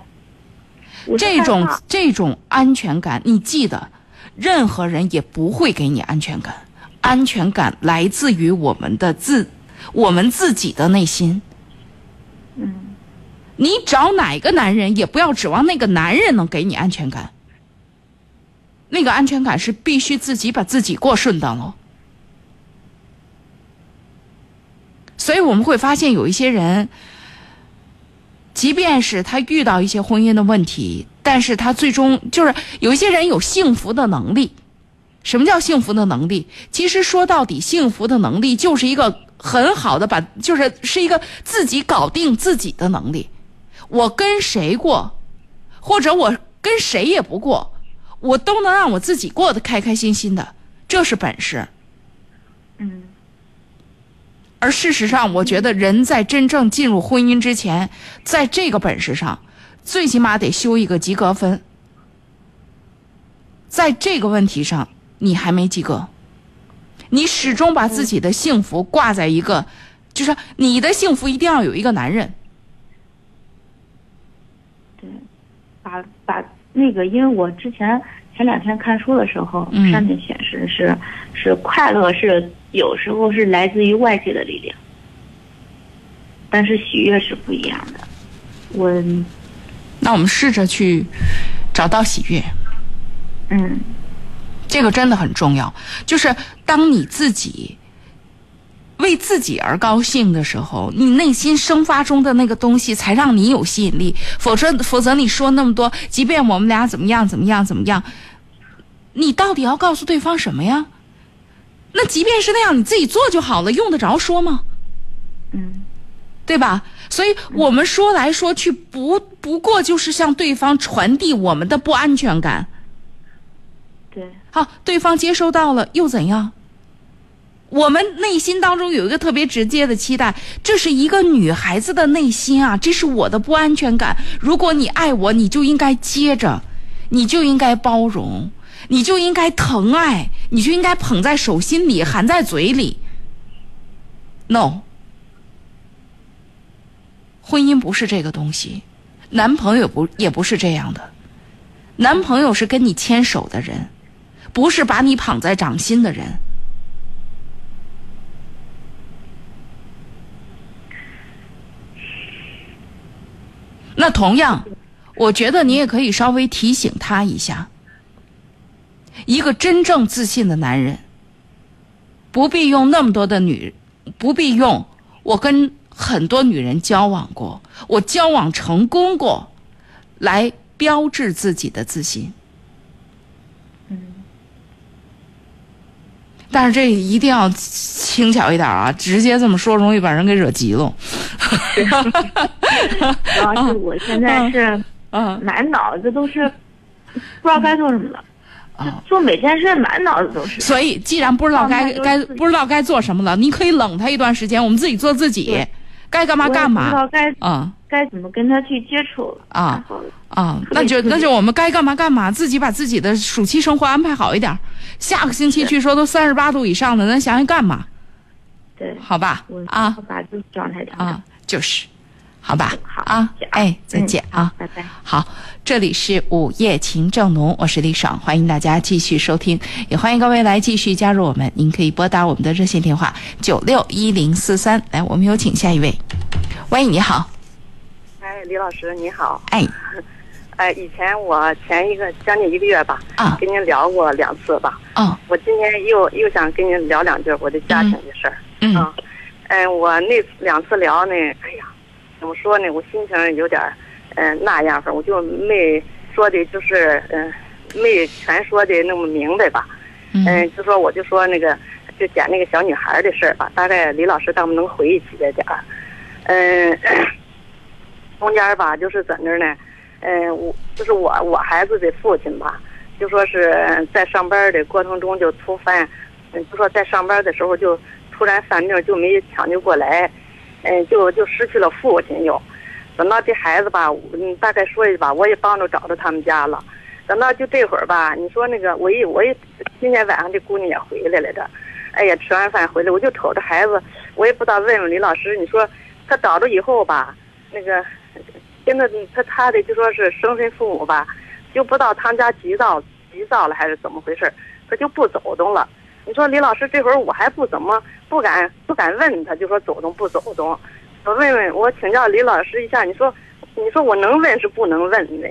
这种这种安全感，你记得，任何人也不会给你安全感。安全感来自于我们的自，我们自己的内心。你找哪个男人，也不要指望那个男人能给你安全感。那个安全感是必须自己把自己过顺当喽。所以我们会发现，有一些人，即便是他遇到一些婚姻的问题，但是他最终就是有一些人有幸福的能力。什么叫幸福的能力？其实说到底，幸福的能力就是一个很好的把，就是是一个自己搞定自己的能力。我跟谁过，或者我跟谁也不过，我都能让我自己过得开开心心的，这是本事。嗯。而事实上，我觉得人在真正进入婚姻之前，在这个本事上，最起码得修一个及格分。在这个问题上。你还没及格，你始终把自己的幸福挂在一个，就是你的幸福一定要有一个男人。对，把把那个，因为我之前前两天看书的时候，上面显示是是快乐是有时候是来自于外界的力量，但是喜悦是不一样的。我，那我们试着去找到喜悦。嗯。这个真的很重要，就是当你自己为自己而高兴的时候，你内心生发中的那个东西才让你有吸引力。否则，否则你说那么多，即便我们俩怎么样怎么样怎么样，你到底要告诉对方什么呀？那即便是那样，你自己做就好了，用得着说吗？嗯，对吧？所以我们说来说去，不不过就是向对方传递我们的不安全感。对，好，对方接收到了又怎样？我们内心当中有一个特别直接的期待，这是一个女孩子的内心啊，这是我的不安全感。如果你爱我，你就应该接着，你就应该包容，你就应该疼爱，你就应该捧在手心里，含在嘴里。No，婚姻不是这个东西，男朋友不也不是这样的，男朋友是跟你牵手的人。不是把你捧在掌心的人。那同样，我觉得你也可以稍微提醒他一下：一个真正自信的男人，不必用那么多的女，不必用我跟很多女人交往过，我交往成功过，来标志自己的自信。但是这一定要轻巧一点啊！直接这么说容易把人给惹急了。主 要是我现在是，嗯，满脑子都是不知道该做什么了。做每件事满脑子都是。所以，既然不知道该该不知道该做什么了，你可以冷他一段时间，我们自己做自己，该干嘛干嘛。不知道该嗯该怎么跟他去接触啊啊！那就那就我们该干嘛干嘛，自己把自己的暑期生活安排好一点。下个星期据说都三十八度以上的，咱想想干嘛？对，好吧，啊，把自己状态调啊，就是，好吧，好啊，哎，再见啊，拜拜。好，这里是午夜情正浓，我是李爽，欢迎大家继续收听，也欢迎各位来继续加入我们。您可以拨打我们的热线电话九六一零四三，来，我们有请下一位。喂，你好。哎，李老师，你好。哎。哎，以前我前一个将近一个月吧，啊跟您聊过两次吧。啊，我今天又又想跟您聊两句我的家庭的事儿。嗯，嗯，我那两次聊呢，哎呀，怎么说呢？我心情有点嗯那样式儿，我就没说的，就是嗯，没全说的那么明白吧。嗯，就说我就说那个，就讲那个小女孩的事儿吧。大概李老师他们能回忆起来点儿。嗯，中间吧，就是怎着呢。嗯，我就是我我孩子的父亲吧，就说是在上班的过程中就突发，嗯，就说在上班的时候就突然犯病，就没抢救过来，嗯，就就失去了父亲又。等到这孩子吧，嗯，大概说一吧，我也帮着找到他们家了。等到就这会儿吧，你说那个我一我一今天晚上这姑娘也回来了的，哎呀，吃完饭回来我就瞅着孩子，我也不知道问问李老师，你说他找着以后吧，那个跟着他他的就说是生身父母吧，就不知道他们家急躁急躁了还是怎么回事，他就不走动了。你说李老师这会儿我还不怎么不敢不敢问他，就说走动不走动。我问问我请教李老师一下，你说你说我能问是不能问的？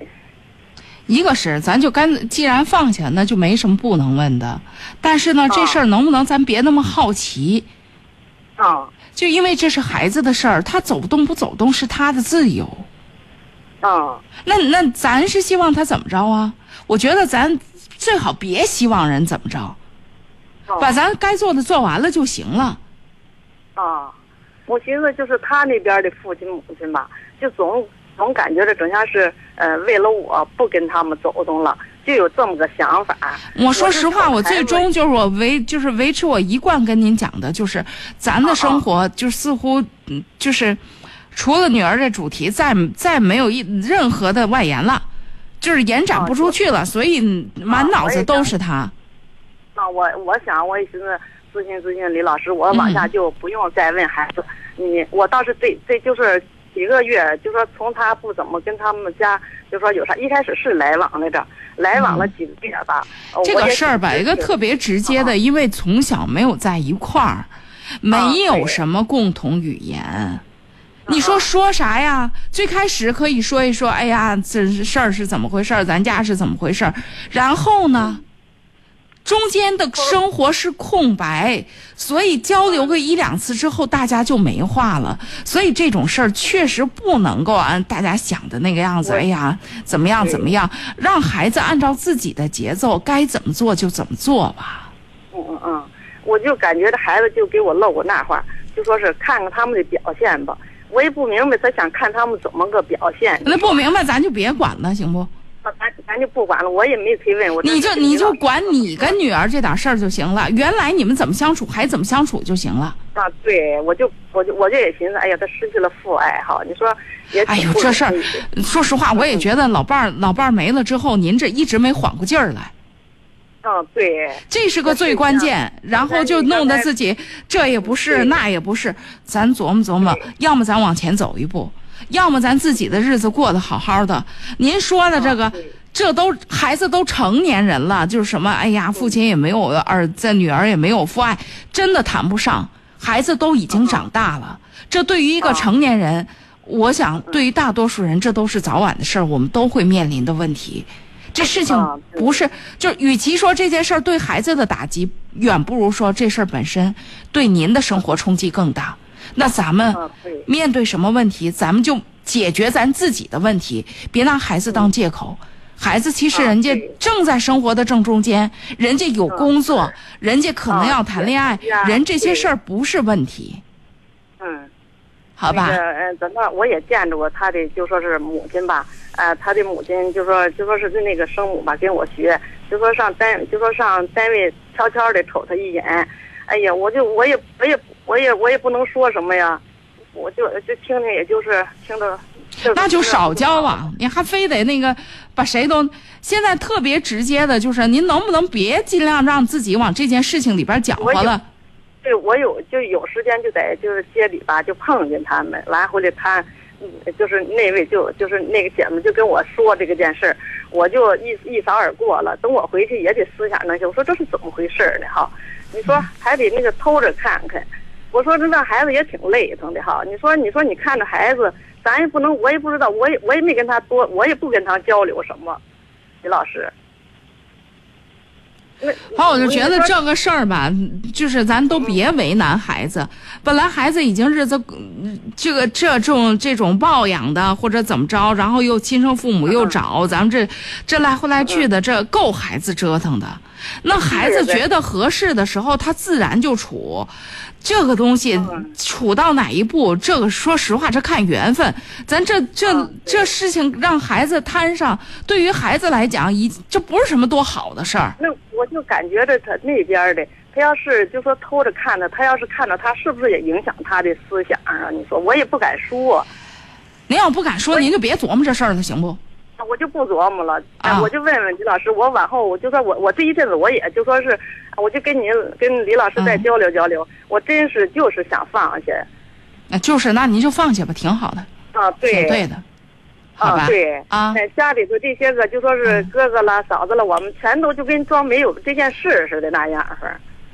一个是，咱就干，既然放下，那就没什么不能问的。但是呢，这事儿能不能咱别那么好奇？啊，就因为这是孩子的事儿，他走动不走动是他的自由。啊，那那咱是希望他怎么着啊？我觉得咱最好别希望人怎么着，把咱该做的做完了就行了。啊，我寻思就是他那边的父亲母亲吧，就总总感觉着整像是呃为了我不跟他们走动了，就有这么个想法。我说实话，我最终就是我维就是维持我一贯跟您讲的，就是咱的生活就似乎嗯就是除了女儿这主题，再再没有一任何的外延了，就是延展不出去了，所以满脑子都是他。啊，我我想我也寻思咨询咨询李老师，我往下嗯就不用再问孩子。你我倒是这这就是几个月，就说从他不怎么跟他们家，就说有啥，一开始是来往来着，来往了几个月吧。呃这个事儿吧，一个特别直接的，因为从小没有在一块儿，没有什么共同语言。你说说啥呀？最开始可以说一说，哎呀，这事儿是怎么回事儿？咱家是怎么回事儿？然后呢，中间的生活是空白，所以交流个一两次之后，大家就没话了。所以这种事儿确实不能够按大家想的那个样子。哎呀，怎么样怎么样？让孩子按照自己的节奏，该怎么做就怎么做吧。嗯嗯嗯，我就感觉这孩子就给我露过那话，就说是看看他们的表现吧。我也不明白他想看他们怎么个表现。那不明白咱就别管了，行不？那咱咱就不管了，我也没催问。我你就你就管你跟女儿这点事儿就行了。原来你们怎么相处，还怎么相处就行了。啊，对，我就我就我就也寻思，哎呀，他失去了父爱哈。你说也哎呦，这事儿，说实话，我也觉得老伴儿老伴儿没了之后，您这一直没缓过劲儿来。嗯，对，这是个最关键，然后就弄得自己这也不是那也不是，咱琢磨琢磨，要么咱往前走一步，要么咱自己的日子过得好好的。您说的这个，这都孩子都成年人了，就是什么，哎呀，父亲也没有儿子，女儿也没有父爱，真的谈不上。孩子都已经长大了，这对于一个成年人，我想对于大多数人，这都是早晚的事儿，我们都会面临的问题。这事情不是，就与其说这件事儿对孩子的打击，远不如说这事儿本身对您的生活冲击更大。那咱们面对什么问题，咱们就解决咱自己的问题，别拿孩子当借口。孩子其实人家正在生活的正中间，人家有工作，人家可能要谈恋爱，人这些事儿不是问题。嗯，好吧。那个，呃，怎么我也见着过他的，就说是母亲吧，呃，他的母亲就说就说是跟那个生母吧跟我学，就说上单就说上单位悄悄的瞅他一眼，哎呀，我就我也我也我也我也不能说什么呀，我就就听听，也就是听着。那就少交往，你还非得那个把谁都现在特别直接的，就是您能不能别尽量让自己往这件事情里边搅和了？对，我有就有时间就在就是街里吧，就碰见他们，完回来他，嗯就是那位就就是那个姐们就跟我说这个件事我就一一扫而过了。等我回去也得思想那些，我说这是怎么回事呢？哈，你说还得那个偷着看看。我说这那孩子也挺累腾的哈。你说你说你看着孩子。咱也不能，我也不知道，我也我也没跟他多，我也不跟他交流什么，李老师。好，我就觉得这个事儿吧，就是咱都别为难孩子。本来孩子已经日子，这个这种这种抱养的或者怎么着，然后又亲生父母又找，咱们这这来回来去的，这够孩子折腾的。那孩子觉得合适的时候，他自然就处。这个东西处到哪一步，这个说实话，这看缘分。咱这这这事情让孩子摊上，对于孩子来讲，一这不是什么多好的事儿。那我就感觉着他那边的，他要是就说偷着看着，他要是看着他，是不是也影响他的思想啊？你说我也不敢说。您要不敢说，您就别琢磨这事儿了，行不？我就不琢磨了，哎，啊。我就问问李老师，我往后我就说我我这一阵子我也就说是，我就跟您跟李老师再交流交流，我真是就是想放下，那就是，那您就放下吧，挺好的，啊，对，挺对的，好吧啊，对。啊，哎，家里头这些个就说是哥哥啦、嫂子了，我们全都就跟装没有这件事似的那样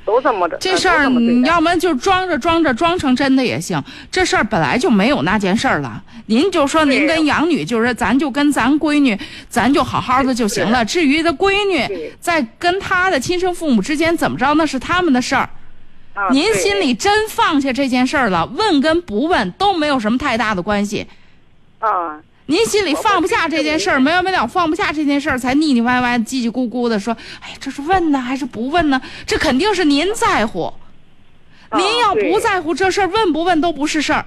都这么着。这事儿你要么就装着装着装成真的也行，这事儿本来就没有那件事儿了。您就说您跟养女，就是咱就跟咱闺女，咱就好好的就行了。至于这闺女在跟她的亲生父母之间怎么着，那是他们的事儿。啊您心里真放下这件事儿了，问跟不问都没有什么太大的关系。啊，您心里放不下这件事儿，没完没了放不下这件事儿，才腻腻歪歪、叽叽咕咕的说：“哎，这是问呢还是不问呢？这肯定是您在乎。您要不在乎这事儿，问不问都不是事儿，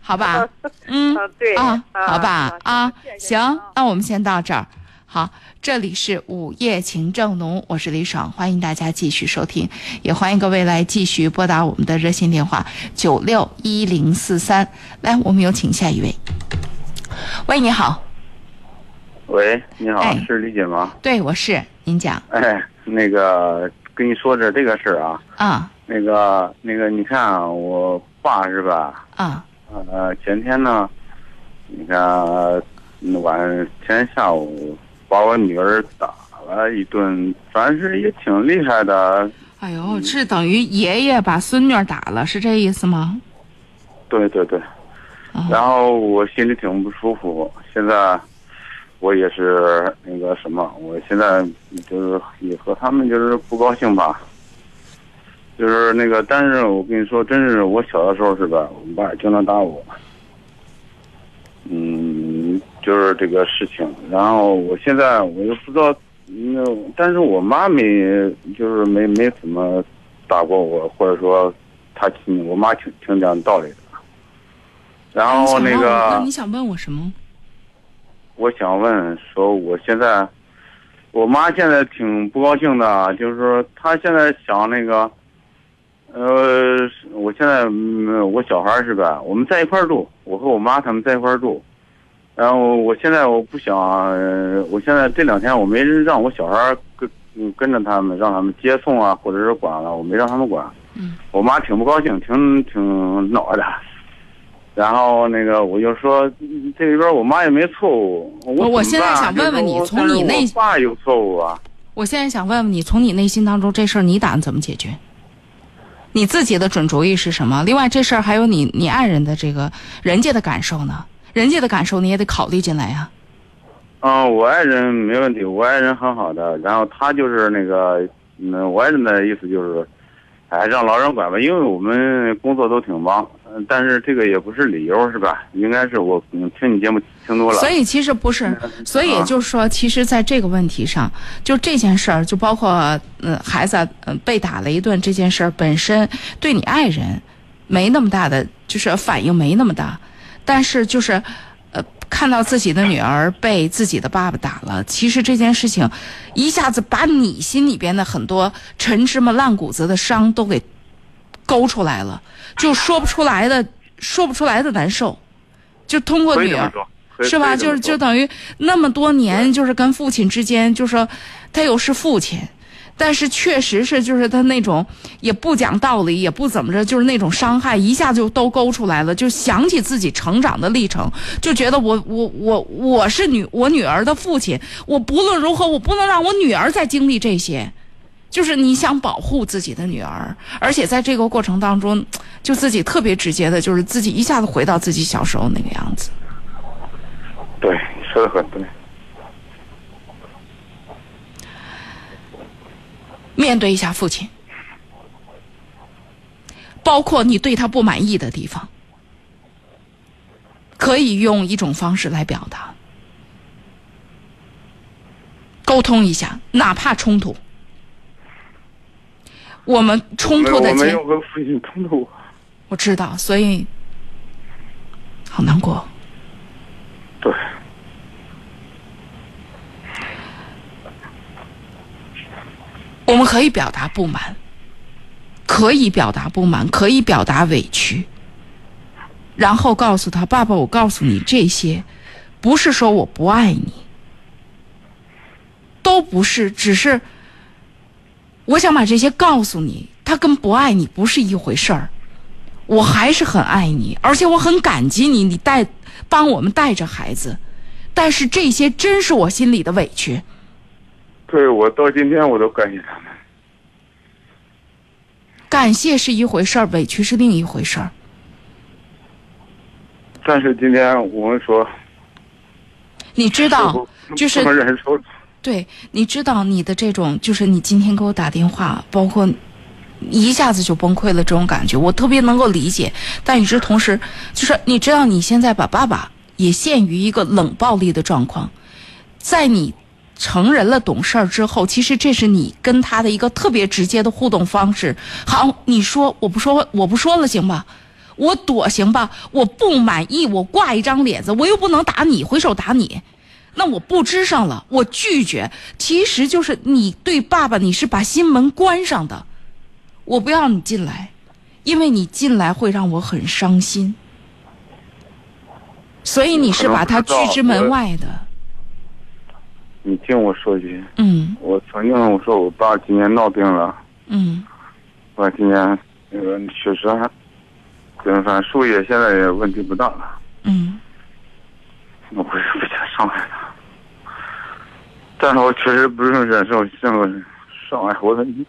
好吧？嗯，对啊，啊好吧啊，行，那我们先到这儿。好，这里是午夜情正浓，我是李爽，欢迎大家继续收听，也欢迎各位来继续拨打我们的热线电话九六一零四三。来，我们有请下一位。喂，你好，喂，你好，哎是李姐吗？对，我是，您讲哎，那个跟你说点这个事儿啊，啊那个那个，你看啊我爸是吧？啊呃，前天呢，你看呃晚前下午把我女儿打了一顿，反正是也挺厉害的。哎呦，这等于爷爷把孙女打了，是这意思吗？对对对，然后我心里挺不舒服。现在我也是那个什么，我现在就是也和他们就是不高兴吧。就是那个，但是我跟你说，真是我小的时候是吧，我爸经常打我。嗯，就是这个事情。然后我现在我又不知道，那但是我妈没，就是没没怎么打过我，或者说她我妈挺挺讲道理的。然后那个，你想问我什么？我想问说，我现在，我妈现在挺不高兴的，就是说她现在想那个，呃，我现在嗯我小孩儿是吧？我们在一块儿住，我和我妈他们在一块儿住。然后我现在我不想，呃我现在这两天我没让我小孩儿跟嗯跟着他们，让他们接送啊，或者是管了，我没让他们管。嗯。我妈挺不高兴，挺挺恼的。然后那个我就说，嗯这里边我妈也没错误，我我我现在想问问你从你内但是我爸有错误啊。我现在想问问你，从你内心当中这事儿你打算怎么解决？你自己的准主意是什么？另外这事儿还有你你爱人的这个人家的感受呢？人家的感受你也得考虑进来呀、嗯，我爱人没问题，我爱人很好的。然后他就是那个，嗯，我爱人的意思就是，哎，让老人管吧，因为我们工作都挺忙。嗯，但是这个也不是理由，是吧？应该是我嗯听你节目听多了。所以其实不是，所以就是说，其实在这个问题上，就这件事儿，就包括呃孩子呃被打了一顿这件事儿本身，对你爱人没那么大的，就是反应没那么大，但是就是呃看到自己的女儿被自己的爸爸打了，其实这件事情一下子把你心里边的很多陈芝麻烂谷子的伤都给勾出来了，就说不出来的，说不出来的难受，就通过女儿。是吧？就是就等于那么多年，就是跟父亲之间，就说他又是父亲，但是确实是就是他那种也不讲道理，也不怎么着，就是那种伤害一下就都勾出来了，就想起自己成长的历程，就觉得我我我我是女我女儿的父亲，我不论如何我不能让我女儿再经历这些。就是你想保护自己的女儿，而且在这个过程当中，就自己特别直接的，就是自己一下子回到自己小时候那个样子。对，说的很对。面对一下父亲，包括你对他不满意的地方，可以用一种方式来表达，沟通一下，哪怕冲突。我们冲突的结我没有跟父亲冲突。我知道，所以好难过。对。我们可以表达不满，可以表达不满，可以表达委屈，然后告诉他：“爸爸，我告诉你这些，不是说我不爱你，都不是，只是我想把这些告诉你，他跟不爱你不是一回事儿。我还是很爱你，而且我很感激你，你带帮我们带着孩子，但是这些真是我心里的委屈。对，我到今天我都感谢他们。感谢是一回事儿，委屈是另一回事儿。但是今天我们说，你知道，就是。对，你知道你的这种，就是你今天给我打电话，包括一下子就崩溃了这种感觉，我特别能够理解。但与之同时，就是你知道你现在把爸爸也陷于一个冷暴力的状况，在你成人了懂事儿之后，其实这是你跟他的一个特别直接的互动方式。好，你说我不说，我不说了，行吧？我躲行吧？我不满意，我挂一张脸子，我又不能打你，回手打你，那我不吱声了，我拒绝。其实就是你对爸爸，你是把心门关上的，我不要你进来，因为你进来会让我很伤心，所以你是把他拒之门外的。你听我说句，嗯，我曾经我说我爸今年闹病了，嗯，我今年那个确实还。反正树叶现在也问题不大了。嗯。我不是不想伤害他，但是我确实不能忍受这么伤害我的你。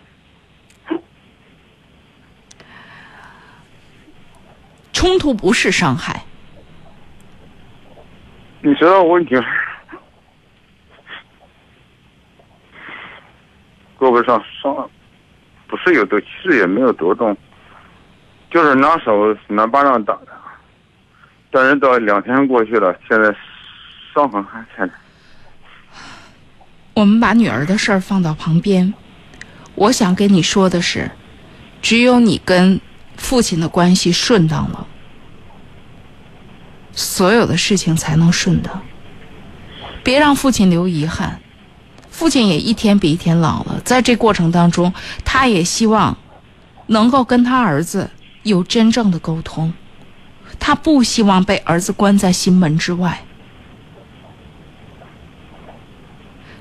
冲突不是伤害。你知道问题是，胳膊上伤，不是有多，其实也没有多重。就是拿手拿巴掌打的，但是到两天过去了，现在伤痕还在。我们把女儿的事儿放到旁边，我想跟你说的是，只有你跟父亲的关系顺当了，所有的事情才能顺当。别让父亲留遗憾，父亲也一天比一天老了，在这过程当中，他也希望能够跟他儿子。有真正的沟通，他不希望被儿子关在心门之外，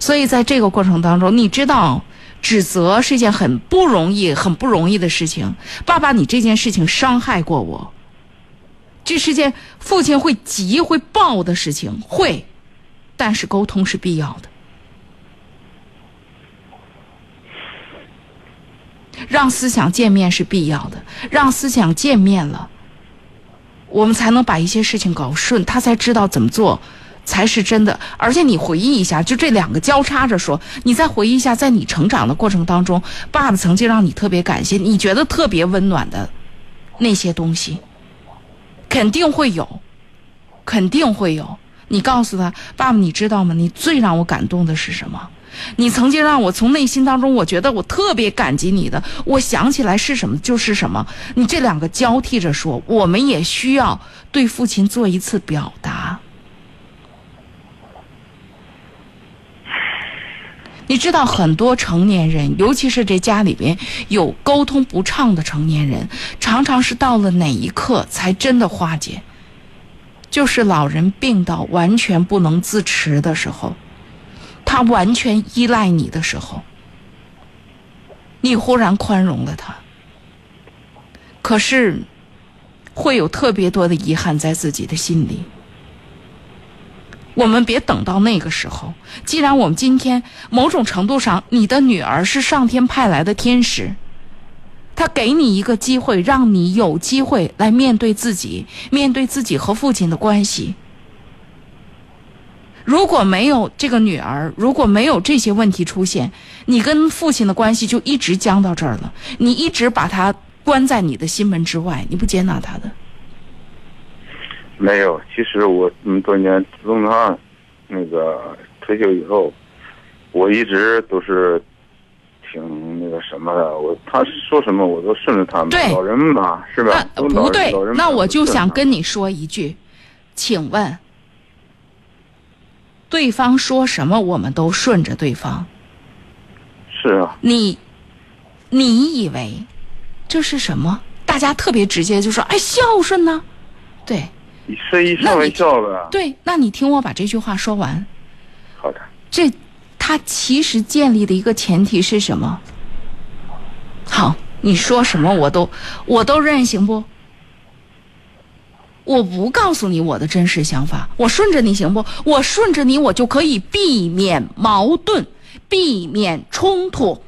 所以在这个过程当中，你知道，指责是一件很不容易、很不容易的事情。爸爸，你这件事情伤害过我，这是件父亲会急会爆的事情，会，但是沟通是必要的。让思想见面是必要的，让思想见面了，我们才能把一些事情搞顺，他才知道怎么做才是真的。而且你回忆一下，就这两个交叉着说，你再回忆一下，在你成长的过程当中，爸爸曾经让你特别感谢，你觉得特别温暖的那些东西，肯定会有，肯定会有。你告诉他，爸爸，你知道吗？你最让我感动的是什么？你曾经让我从内心当中，我觉得我特别感激你的。我想起来是什么就是什么。你这两个交替着说，我们也需要对父亲做一次表达。你知道，很多成年人，尤其是这家里边有沟通不畅的成年人，常常是到了哪一刻才真的化解？就是老人病到完全不能自持的时候。他完全依赖你的时候，你忽然宽容了他，可是会有特别多的遗憾在自己的心里。我们别等到那个时候，既然我们今天某种程度上，你的女儿是上天派来的天使，她给你一个机会，让你有机会来面对自己，面对自己和父亲的关系。如果没有这个女儿，如果没有这些问题出现，你跟父亲的关系就一直僵到这儿了。你一直把他关在你的心门之外，你不接纳他的。没有，其实我这么多年自从他那个退休以后，我一直都是挺那个什么的。我他说什么我都顺着他们。对，老人嘛，是吧？那不对，那我就想跟你说一句，请问。对方说什么，我们都顺着对方。是啊。你，你以为这是什么？大家特别直接就说：“哎，孝顺呢？”对。以身以身为孝的。对，那你听我把这句话说完。好的。这，它其实建立的一个前提是什么？好，你说什么我都我都认，行不？我不告诉你我的真实想法，我顺着你行不？我顺着你，我就可以避免矛盾，避免冲突，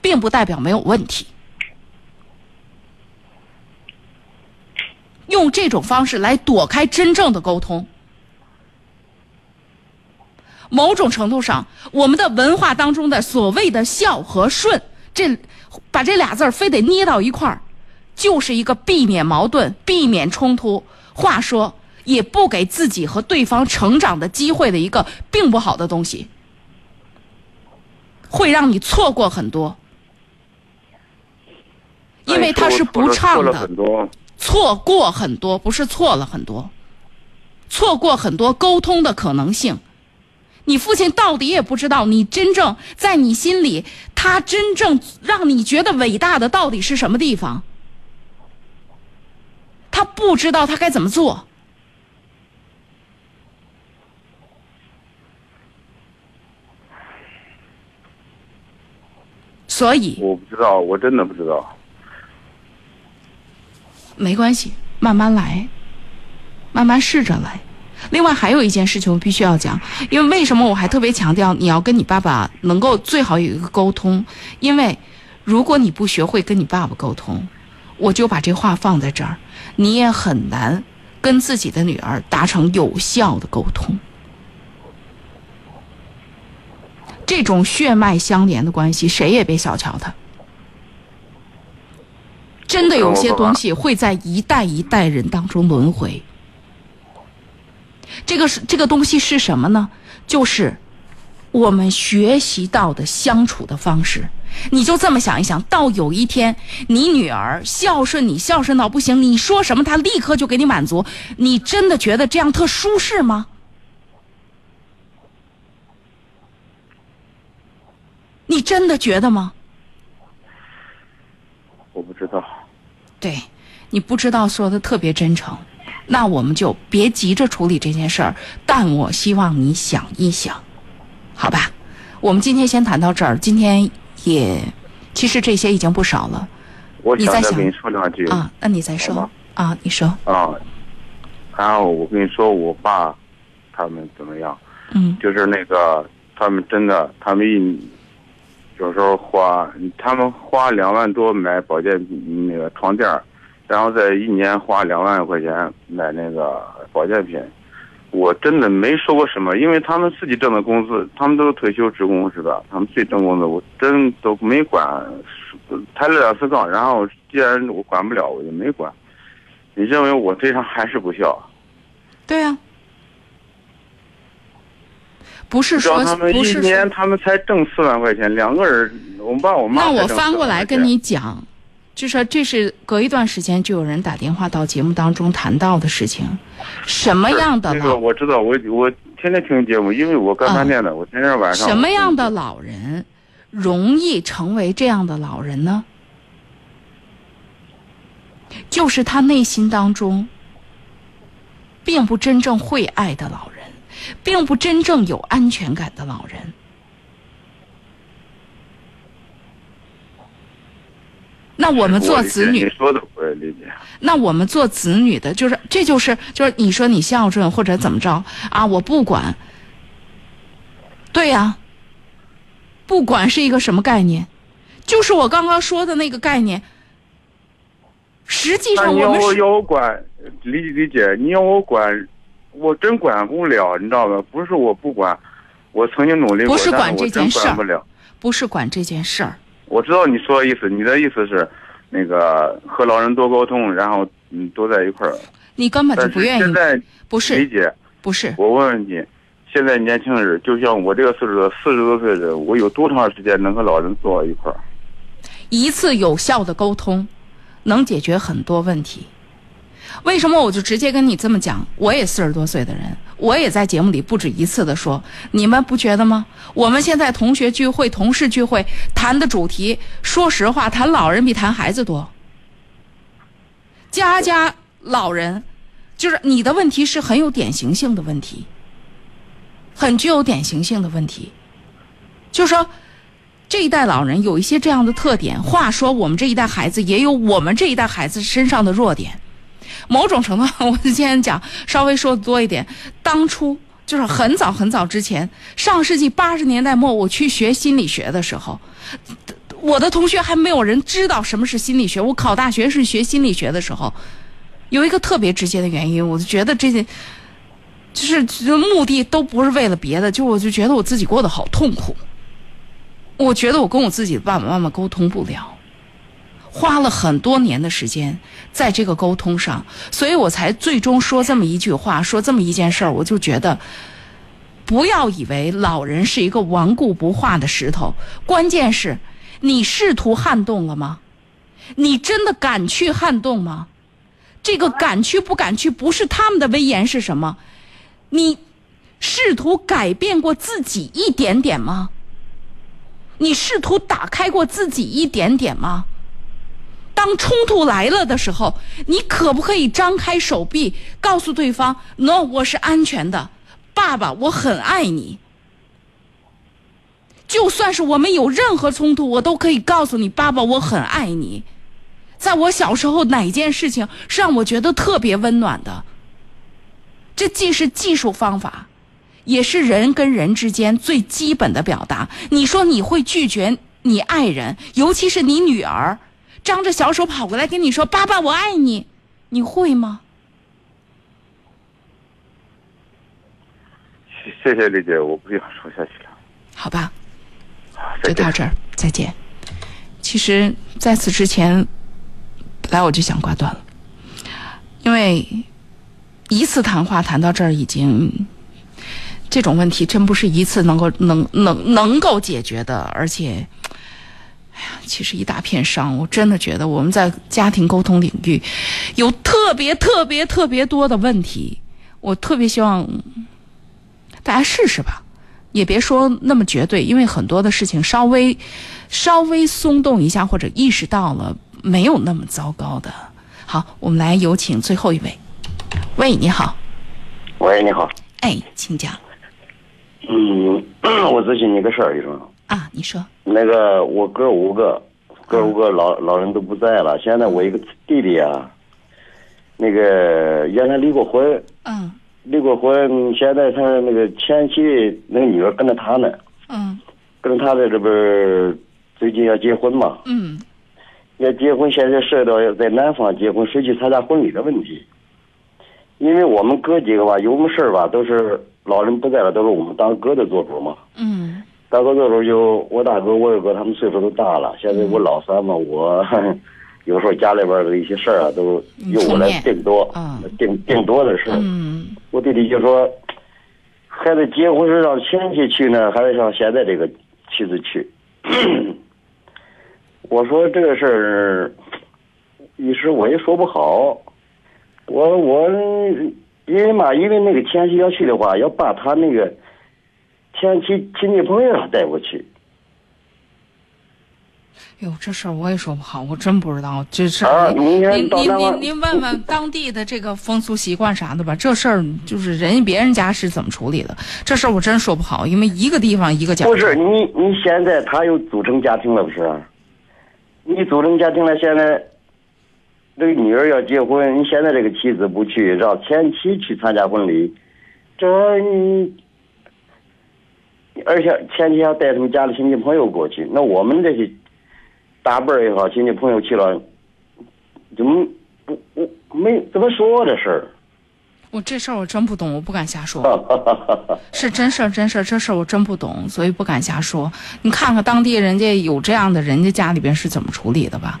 并不代表没有问题。用这种方式来躲开真正的沟通，某种程度上，我们的文化当中的所谓的孝和顺，这把这俩字儿非得捏到一块儿，就是一个避免矛盾、避免冲突，话说也不给自己和对方成长的机会的一个并不好的东西，会让你错过很多，因为它是不畅的。错过很多，不是错了很多，错过很多沟通的可能性。你父亲到底也不知道，你真正在你心里，他真正让你觉得伟大的到底是什么地方？他不知道他该怎么做，所以我不知道，我真的不知道。没关系，慢慢来，慢慢试着来。另外还有一件事情我必须要讲，因为为什么我还特别强调你要跟你爸爸能够最好有一个沟通？因为如果你不学会跟你爸爸沟通，我就把这话放在这儿，你也很难跟自己的女儿达成有效的沟通。这种血脉相连的关系，谁也别小瞧它。真的有些东西会在一代一代人当中轮回。这个是这个东西是什么呢？就是我们学习到的相处的方式。你就这么想一想，到有一天你女儿孝顺你，孝顺到不行，你说什么她立刻就给你满足，你真的觉得这样特舒适吗？你真的觉得吗？我不知道。对，你不知道说的特别真诚，那我们就别急着处理这件事儿。但我希望你想一想，好吧？我们今天先谈到这儿。今天也，其实这些已经不少了。我想再跟你说两句啊，那你再说啊，你说啊。然后我跟你说，我爸他们怎么样？嗯，就是那个他们真的，他们一。有时候花，他们花两万多买保健品那个床垫然后在一年花两万块钱买那个保健品。我真的没说过什么，因为他们自己挣的工资，他们都是退休职工是吧？他们自己挣工资，我真都没管，抬了两次杠。然后既然我管不了，我就没管。你认为我对他还是不孝？对呀。不是说，不是一年他们才挣四万块钱，两个人，我爸我妈。那我翻过来跟你讲，就说这是隔一段时间就有人打电话到节目当中谈到的事情，什么样的老？我知道，我我天天听节目，因为我干饭店的，我天天晚上。什么样的老人容易成为这样的老人呢？就是他内心当中并不真正会爱的老人。并不真正有安全感的老人，那我们做子女，说的我也理解。那我们做子女的，就是这就是就是你说你孝顺或者怎么着啊？我不管。对呀，不管是一个什么概念，就是我刚刚说的那个概念。实际上，我们要我管理理解，你要我管。我真管不了，你知道吗？不是我不管，我曾经努力过，不是管这件事儿，不是管这件事儿。我知道你说的意思，你的意思是，那个和老人多沟通，然后嗯多在一块儿。你根本就不愿意。现在不是理解，不是。我问问你，现在年轻人，就像我这个岁数的四十多岁的人，我有多长时间能和老人坐一块儿？一次有效的沟通，能解决很多问题。为什么我就直接跟你这么讲？我也四十多岁的人，我也在节目里不止一次的说，你们不觉得吗？我们现在同学聚会、同事聚会谈的主题，说实话，谈老人比谈孩子多。家家老人，就是你的问题是很有典型性的问题。很具有典型性的问题，就说这一代老人有一些这样的特点。话说，我们这一代孩子也有我们这一代孩子身上的弱点。某种程度上，我今天讲稍微说的多一点。当初就是很早很早之前，上世纪八十年代末，我去学心理学的时候，我的同学还没有人知道什么是心理学。我考大学是学心理学的时候，有一个特别直接的原因，我就觉得这些就是目的都不是为了别的，就我就觉得我自己过得好痛苦。我觉得我跟我自己的爸爸妈妈沟通不了。花了很多年的时间在这个沟通上，所以我才最终说这么一句话，说这么一件事儿。我就觉得，不要以为老人是一个顽固不化的石头，关键是，你试图撼动了吗？你真的敢去撼动吗？这个敢去不敢去，不是他们的威严是什么？你试图改变过自己一点点吗？你试图打开过自己一点点吗？当冲突来了的时候，你可不可以张开手臂，告诉对方：“No，我是安全的，爸爸，我很爱你。”就算是我们有任何冲突，我都可以告诉你：“爸爸，我很爱你。”在我小时候，哪件事情是让我觉得特别温暖的？这既是技术方法，也是人跟人之间最基本的表达。你说你会拒绝你爱人，尤其是你女儿？张着小手跑过来跟你说：“爸爸，我爱你。”你会吗？谢谢李姐，我不想说下去了。好吧，就到这儿，再见。其实，在此之前，本来我就想挂断了，因为一次谈话谈到这儿，已经这种问题真不是一次能够能能能够解决的，而且。哎呀，其实一大片伤，我真的觉得我们在家庭沟通领域有特别特别特别多的问题。我特别希望大家试试吧，也别说那么绝对，因为很多的事情稍微稍微松动一下或者意识到了，没有那么糟糕的。好，我们来有请最后一位。喂，你好。喂，你好。哎，请讲。嗯，我咨询你个事儿，医生。啊，你说。那个我哥五个，哥五个老老人都不在了。现在我一个弟弟啊，那个原来离过婚。嗯。离过婚，现在他那个前妻那个女儿跟着他呢。嗯。跟着他在这边，最近要结婚嘛。嗯。要结婚，现在涉及到要在南方结婚，谁去参加婚礼的问题。因为我们哥几个吧，有什么事儿吧，都是老人不在了，都是我们当哥的做主嘛。嗯。大哥那时候就我大哥、我二哥他们岁数都大了，现在我老三嘛，我 有时候家里边的一些事儿啊，都由我来定夺，定定多的事。嗯，我弟弟就说，孩子结婚是让亲戚去呢，还是让现在这个妻子去？我说这个事儿，一时我也说不好。我我因为嘛，因为那个前妻要去的话，要把他那个。前妻亲戚朋友带过去。哟，这事儿我也说不好，我真不知道这事儿。您您您您问问当地的这个风俗习惯啥的吧。这事儿就是人家别人家是怎么处理的，这事儿我真说不好，因为一个地方一个家。不是你你现在他又组成家庭了不是？你组成家庭了，现在这个女儿要结婚，你现在这个妻子不去，让前妻去参加婚礼，这你。而且前几天带他们家的亲戚朋友过去，那我们这些大辈儿也好，亲戚朋友去了，怎么不我没怎么说这事儿？我这事儿我真不懂，我不敢瞎说。是真事儿，真事儿，这事儿我真不懂，所以不敢瞎说。你看看当地人家有这样的，人家家里边是怎么处理的吧？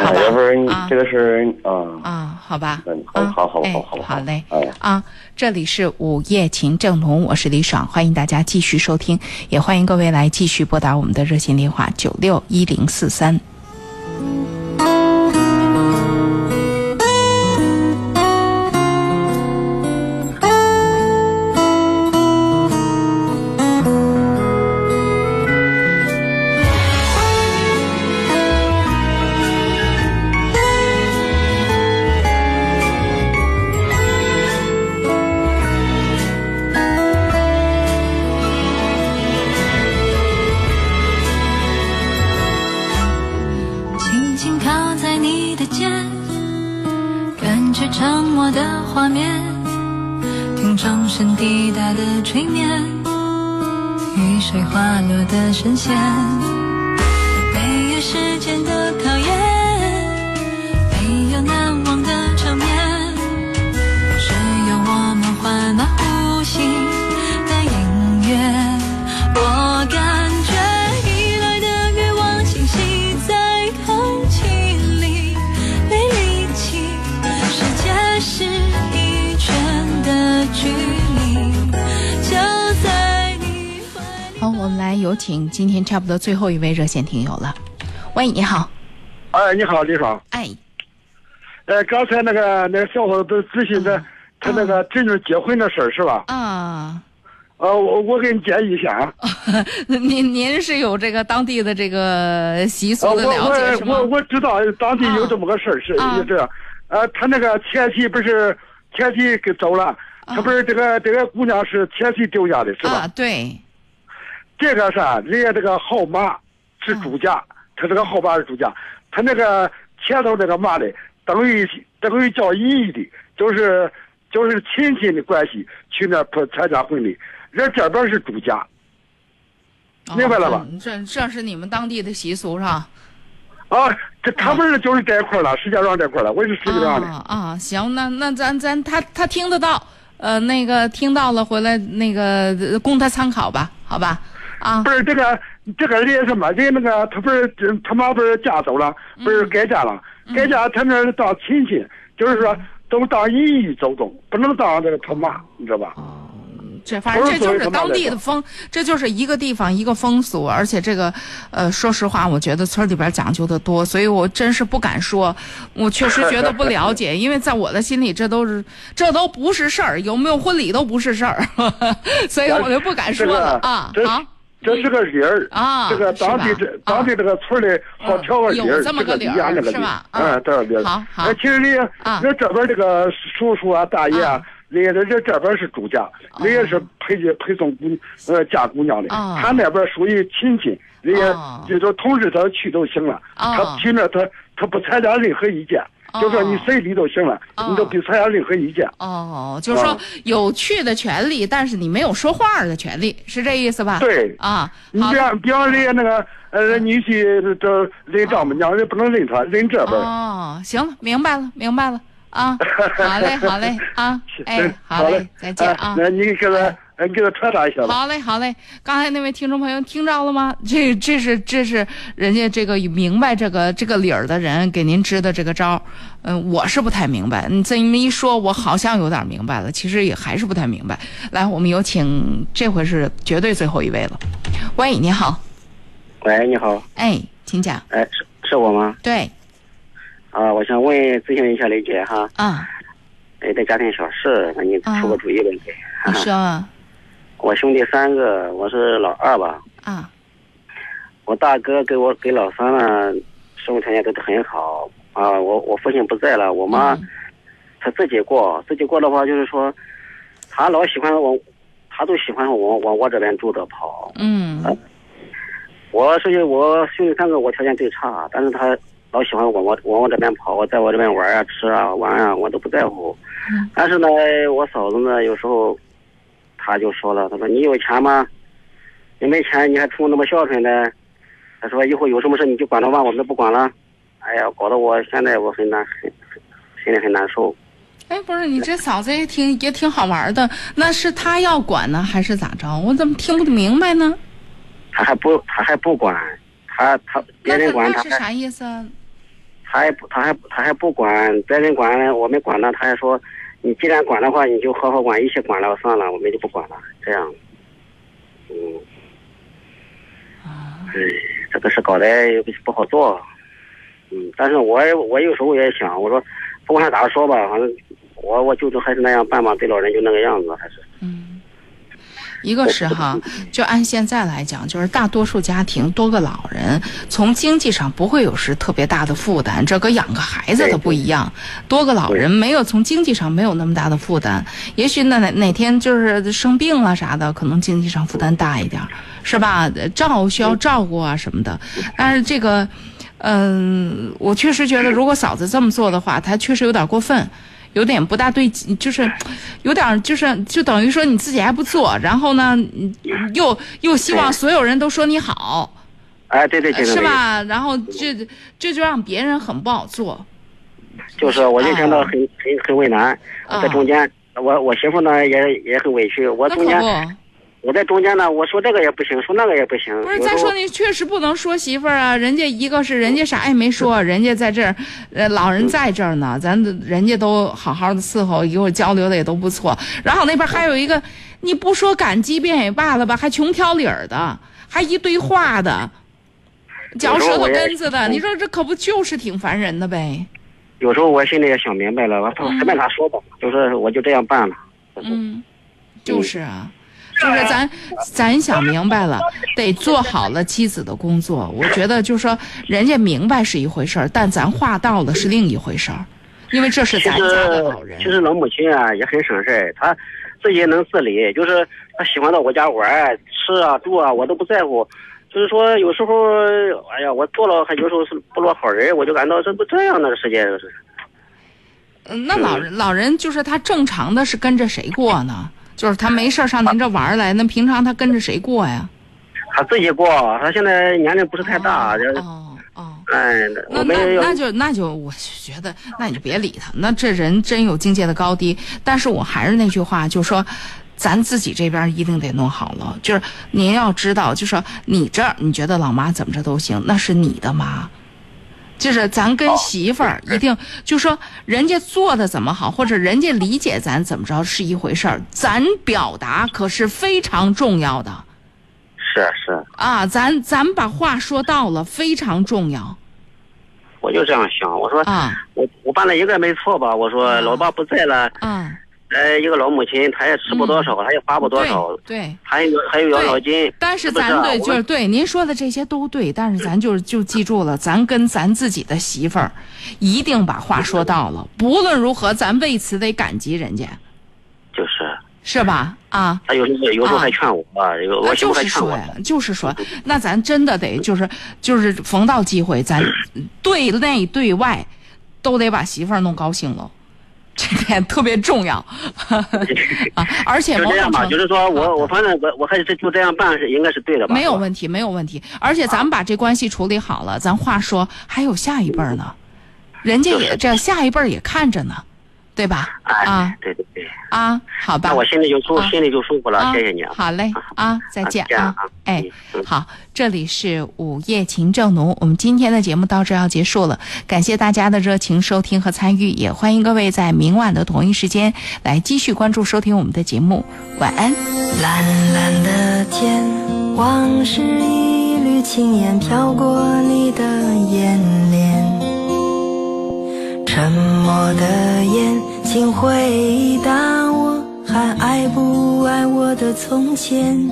好吧，要不然这个是啊。啊，好吧，好好好好好，好嘞，啊，这里是午夜情正浓，我是李爽，欢迎大家继续收听，也欢迎各位来继续拨打我们的热线电话九六一零四三。不多最后一位热线听友了。喂，你好，哎，你好，李爽。哎，呃，刚才那个那个小伙子咨询的，他那个侄女结婚的事儿是吧？啊，呃，我我给你建议一下啊。您您是有这个当地的这个习俗我了解是吗？我我我知道当地有这么个事儿，是啊是这样。呃，他那个前妻不是前妻给走了，他不是这个这个姑娘是前妻丢下的是吧？啊，对，这个是啊人家这个号码是主家，他这个号码是主家，他那个前头那个嘛的，等于等于叫隐喻的，就是就是亲戚的关系去那不参加婚礼，人这边是主家，明白了吧？嗯这这是你们当地的习俗是吧？啊，这他不是就是这一块儿了，石家庄这块儿了，我是石家庄的。啊啊，行，那那咱咱他他听得到，呃，那个听到了回来那个呃供他参考吧，好吧？啊，不是这个这个人什么？人那个他不是他妈不是嫁走了，不是改嫁了，改嫁他那儿当亲戚，就是说都当姨姨走动，不能当这个他妈，你知道吧？哦这反正这就是当地的风，这就是一个地方一个风俗，而且这个，呃，说实话，我觉得村里边讲究的多，所以我真是不敢说，我确实觉得不了解，因为在我的心里，这都是这都不是事儿，有没有婚礼都不是事儿，所以我就不敢说了啊这啊。这是个理儿啊这个当地这当地这个村里好挑个理儿，这么个理儿个理那个是吧？啊。嗯，这个理儿。好好。呃其实人啊。人这边这个叔叔啊、大爷啊，人家这这边是主家，哦人家是陪陪送姑呃嫁姑娘的，啊。他那边属于亲戚，人哦家就说同志他去都行了，啊。他听着他他不参加任何意见，就说你随礼都行了，你都别参加任何意见。哦，就是说有去的权利，但是你没有说话的权利，是这意思吧？对啊，你比方比方人家那个呃你去这认丈母娘，人不能认他，认这边。哦，行了，明白了，明白了啊，好嘞，好嘞啊，哎，好嘞，再见啊。那你给他，给他传达一下吧。好嘞，好嘞。刚才那位听众朋友听着了吗？这这是这是人家这个明白这个这个理儿的人给您支的这个招儿。嗯、我是不太明白。你这么一说，我好像有点明白了，其实也还是不太明白。来，我们有请，这回是绝对最后一位了。喂，你好，喂，你好，哎，请讲。哎，是是我吗？对，啊，我想问咨询一下雷姐哈，啊，有点家庭小事，那你出个主意问题。你说啊我兄弟三个，我是老二吧。啊。我大哥给我给老三呢，生活条件都很好啊。我我父亲不在了，我妈她自己过，自己过的话就是说，她老喜欢往，她都喜欢往往我这边住着跑。嗯我是我兄弟三个，我条件最差，但是他老喜欢往我往我这边跑，我在我这边玩啊、吃啊、玩啊，我都不在乎。但是呢，我嫂子呢，有时候她就说了，他说你有钱吗？你没钱，你还出那么孝顺的？他说以后有什么事你就管着吧，我们都不管了。哎呀，搞得我现在我很难，很很心里很难受。哎，不是你这嫂子也挺也挺好玩的，那是她要管呢，还是咋着？我怎么听不明白呢？他还不他还不管，他他别人管他是啥意思啊？他还不他还他还不管，别人管我们管呢，他还说你既然管的话，你就好好管，一起管了算了，我们就不管了，这样，嗯，哎，这个事搞得也不不好做，嗯，但是我我有时候也想，我说不管咋说吧，反正我我舅舅还是那样办吧，对老人就那个样子，还是一个是哈，就按现在来讲，就是大多数家庭多个老人，从经济上不会有是特别大的负担，这跟养个孩子的不一样。多个老人没有从经济上没有那么大的负担，也许那哪哪天就是生病了啥的，可能经济上负担大一点儿，是吧？照需要照顾啊什么的。但是这个，嗯，我确实觉得，如果嫂子这么做的话，她确实有点过分。有点不大对劲，就是有点就是就等于说你自己还不做，然后呢，嗯又又希望所有人都说你好，哎，对对对对，是？吧？然后这这就让别人很不好做。就是我就感到很很很为难，啊在中间，我我媳妇呢也也很委屈，我中间不。我在中间呢，我说这个也不行，说那个也不行。不是，再说你确实不能说媳妇儿啊，人家一个是人家啥也没说，人家在这儿，呃，老人在这儿呢，咱人家都好好的伺候，一会儿交流的也都不错。然后那边还有一个，你不说感激便也罢了吧，还穷挑理儿的，还一堆话的，嚼舌头根子的，你说这可不就是挺烦人的呗？有时候我心里也想明白了，我说随便他说吧，就是我就这样办了。嗯，就是啊，就是咱咱想明白了，得做好了妻子的工作。我觉得就是说，人家明白是一回事儿，但咱话到了是另一回事儿，因为这是咱家的老人。其实老母亲啊也很省事儿，她自己能自理，就是她喜欢到我家玩儿吃啊住啊，我都不在乎。就是说有时候，哎呀，我做了还有时候是不落好人，我就感到这不这样的世界是。嗯，那老人老人就是他正常的是跟着谁过呢？就是他没事上您这玩来，那平常他跟着谁过呀？他自己过，他现在年龄不是太大，就哦哦，哎，那那那就那就我觉得，那你就别理他，那这人真有境界的高低。但是我还是那句话，就说。咱自己这边一定得弄好了，就是您要知道，就说你这儿你觉得老妈怎么着都行，那是你的妈，就是咱跟媳妇儿一定就说人家做的怎么好，或者人家理解咱怎么着是一回事儿，咱表达可是非常重要的。是是，啊，咱咱把话说到了非常重要。我就这样想，我说啊，我我办了一个没错吧？我说老爸不在了，嗯，呃，一个老母亲，她也吃不多少，她也花不多少，对，还有还有养老金，但是咱对，就是对您说的这些都对，但是咱就是就记住了，咱跟咱自己的媳妇儿，一定把话说到了。不论如何，咱为此得感激人家，就是是吧？啊，他有时候有时候还劝我，有我媳妇就还劝我，是说呀，就是说，那咱真的得就是就是逢到机会，咱 对内对外都得把媳妇儿弄高兴了，这点特别重要 啊！而且就这样吧，某种程就是说我我反正我我还是就这样办是应该是对的吧？没有问题，没有问题。而且咱们把这关系处理好了，咱话说还有下一辈儿呢，人家也这下一辈儿也看着呢，对吧？啊对对对，啊，好吧。那我心里就舒啊心里就舒服了，啊谢谢你啊。好嘞啊，再见啊再见啊！哎，好，这里是午夜情正浓，我们今天的节目到这要结束了，感谢大家的热情收听和参与，也欢迎各位在明晚的同一时间来继续关注收听我们的节目。晚安。蓝蓝的天，往事一缕轻烟飘过你的眼帘，沉默的眼，请回答我，还爱不爱我的从前？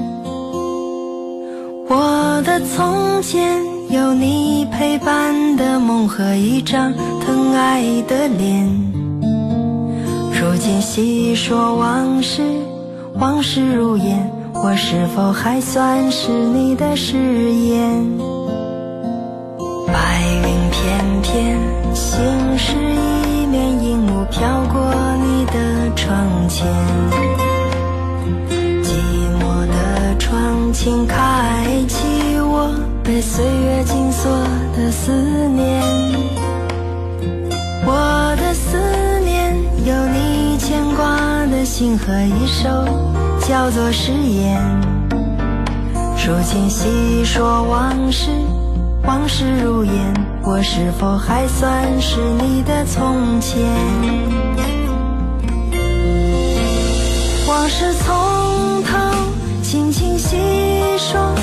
我的从前有你陪伴的梦和一张疼爱的脸，如今细说往事。往事如烟，我是否还算是你的誓言？白云片片，心事一面，荧幕飘过你的窗前。寂寞的窗，前开启我被岁月紧锁的思念。我的思念有你牵挂的心和一首叫做誓言。如今细说往事，往事如烟，我是否还算是你的从前？往事从头轻轻细说，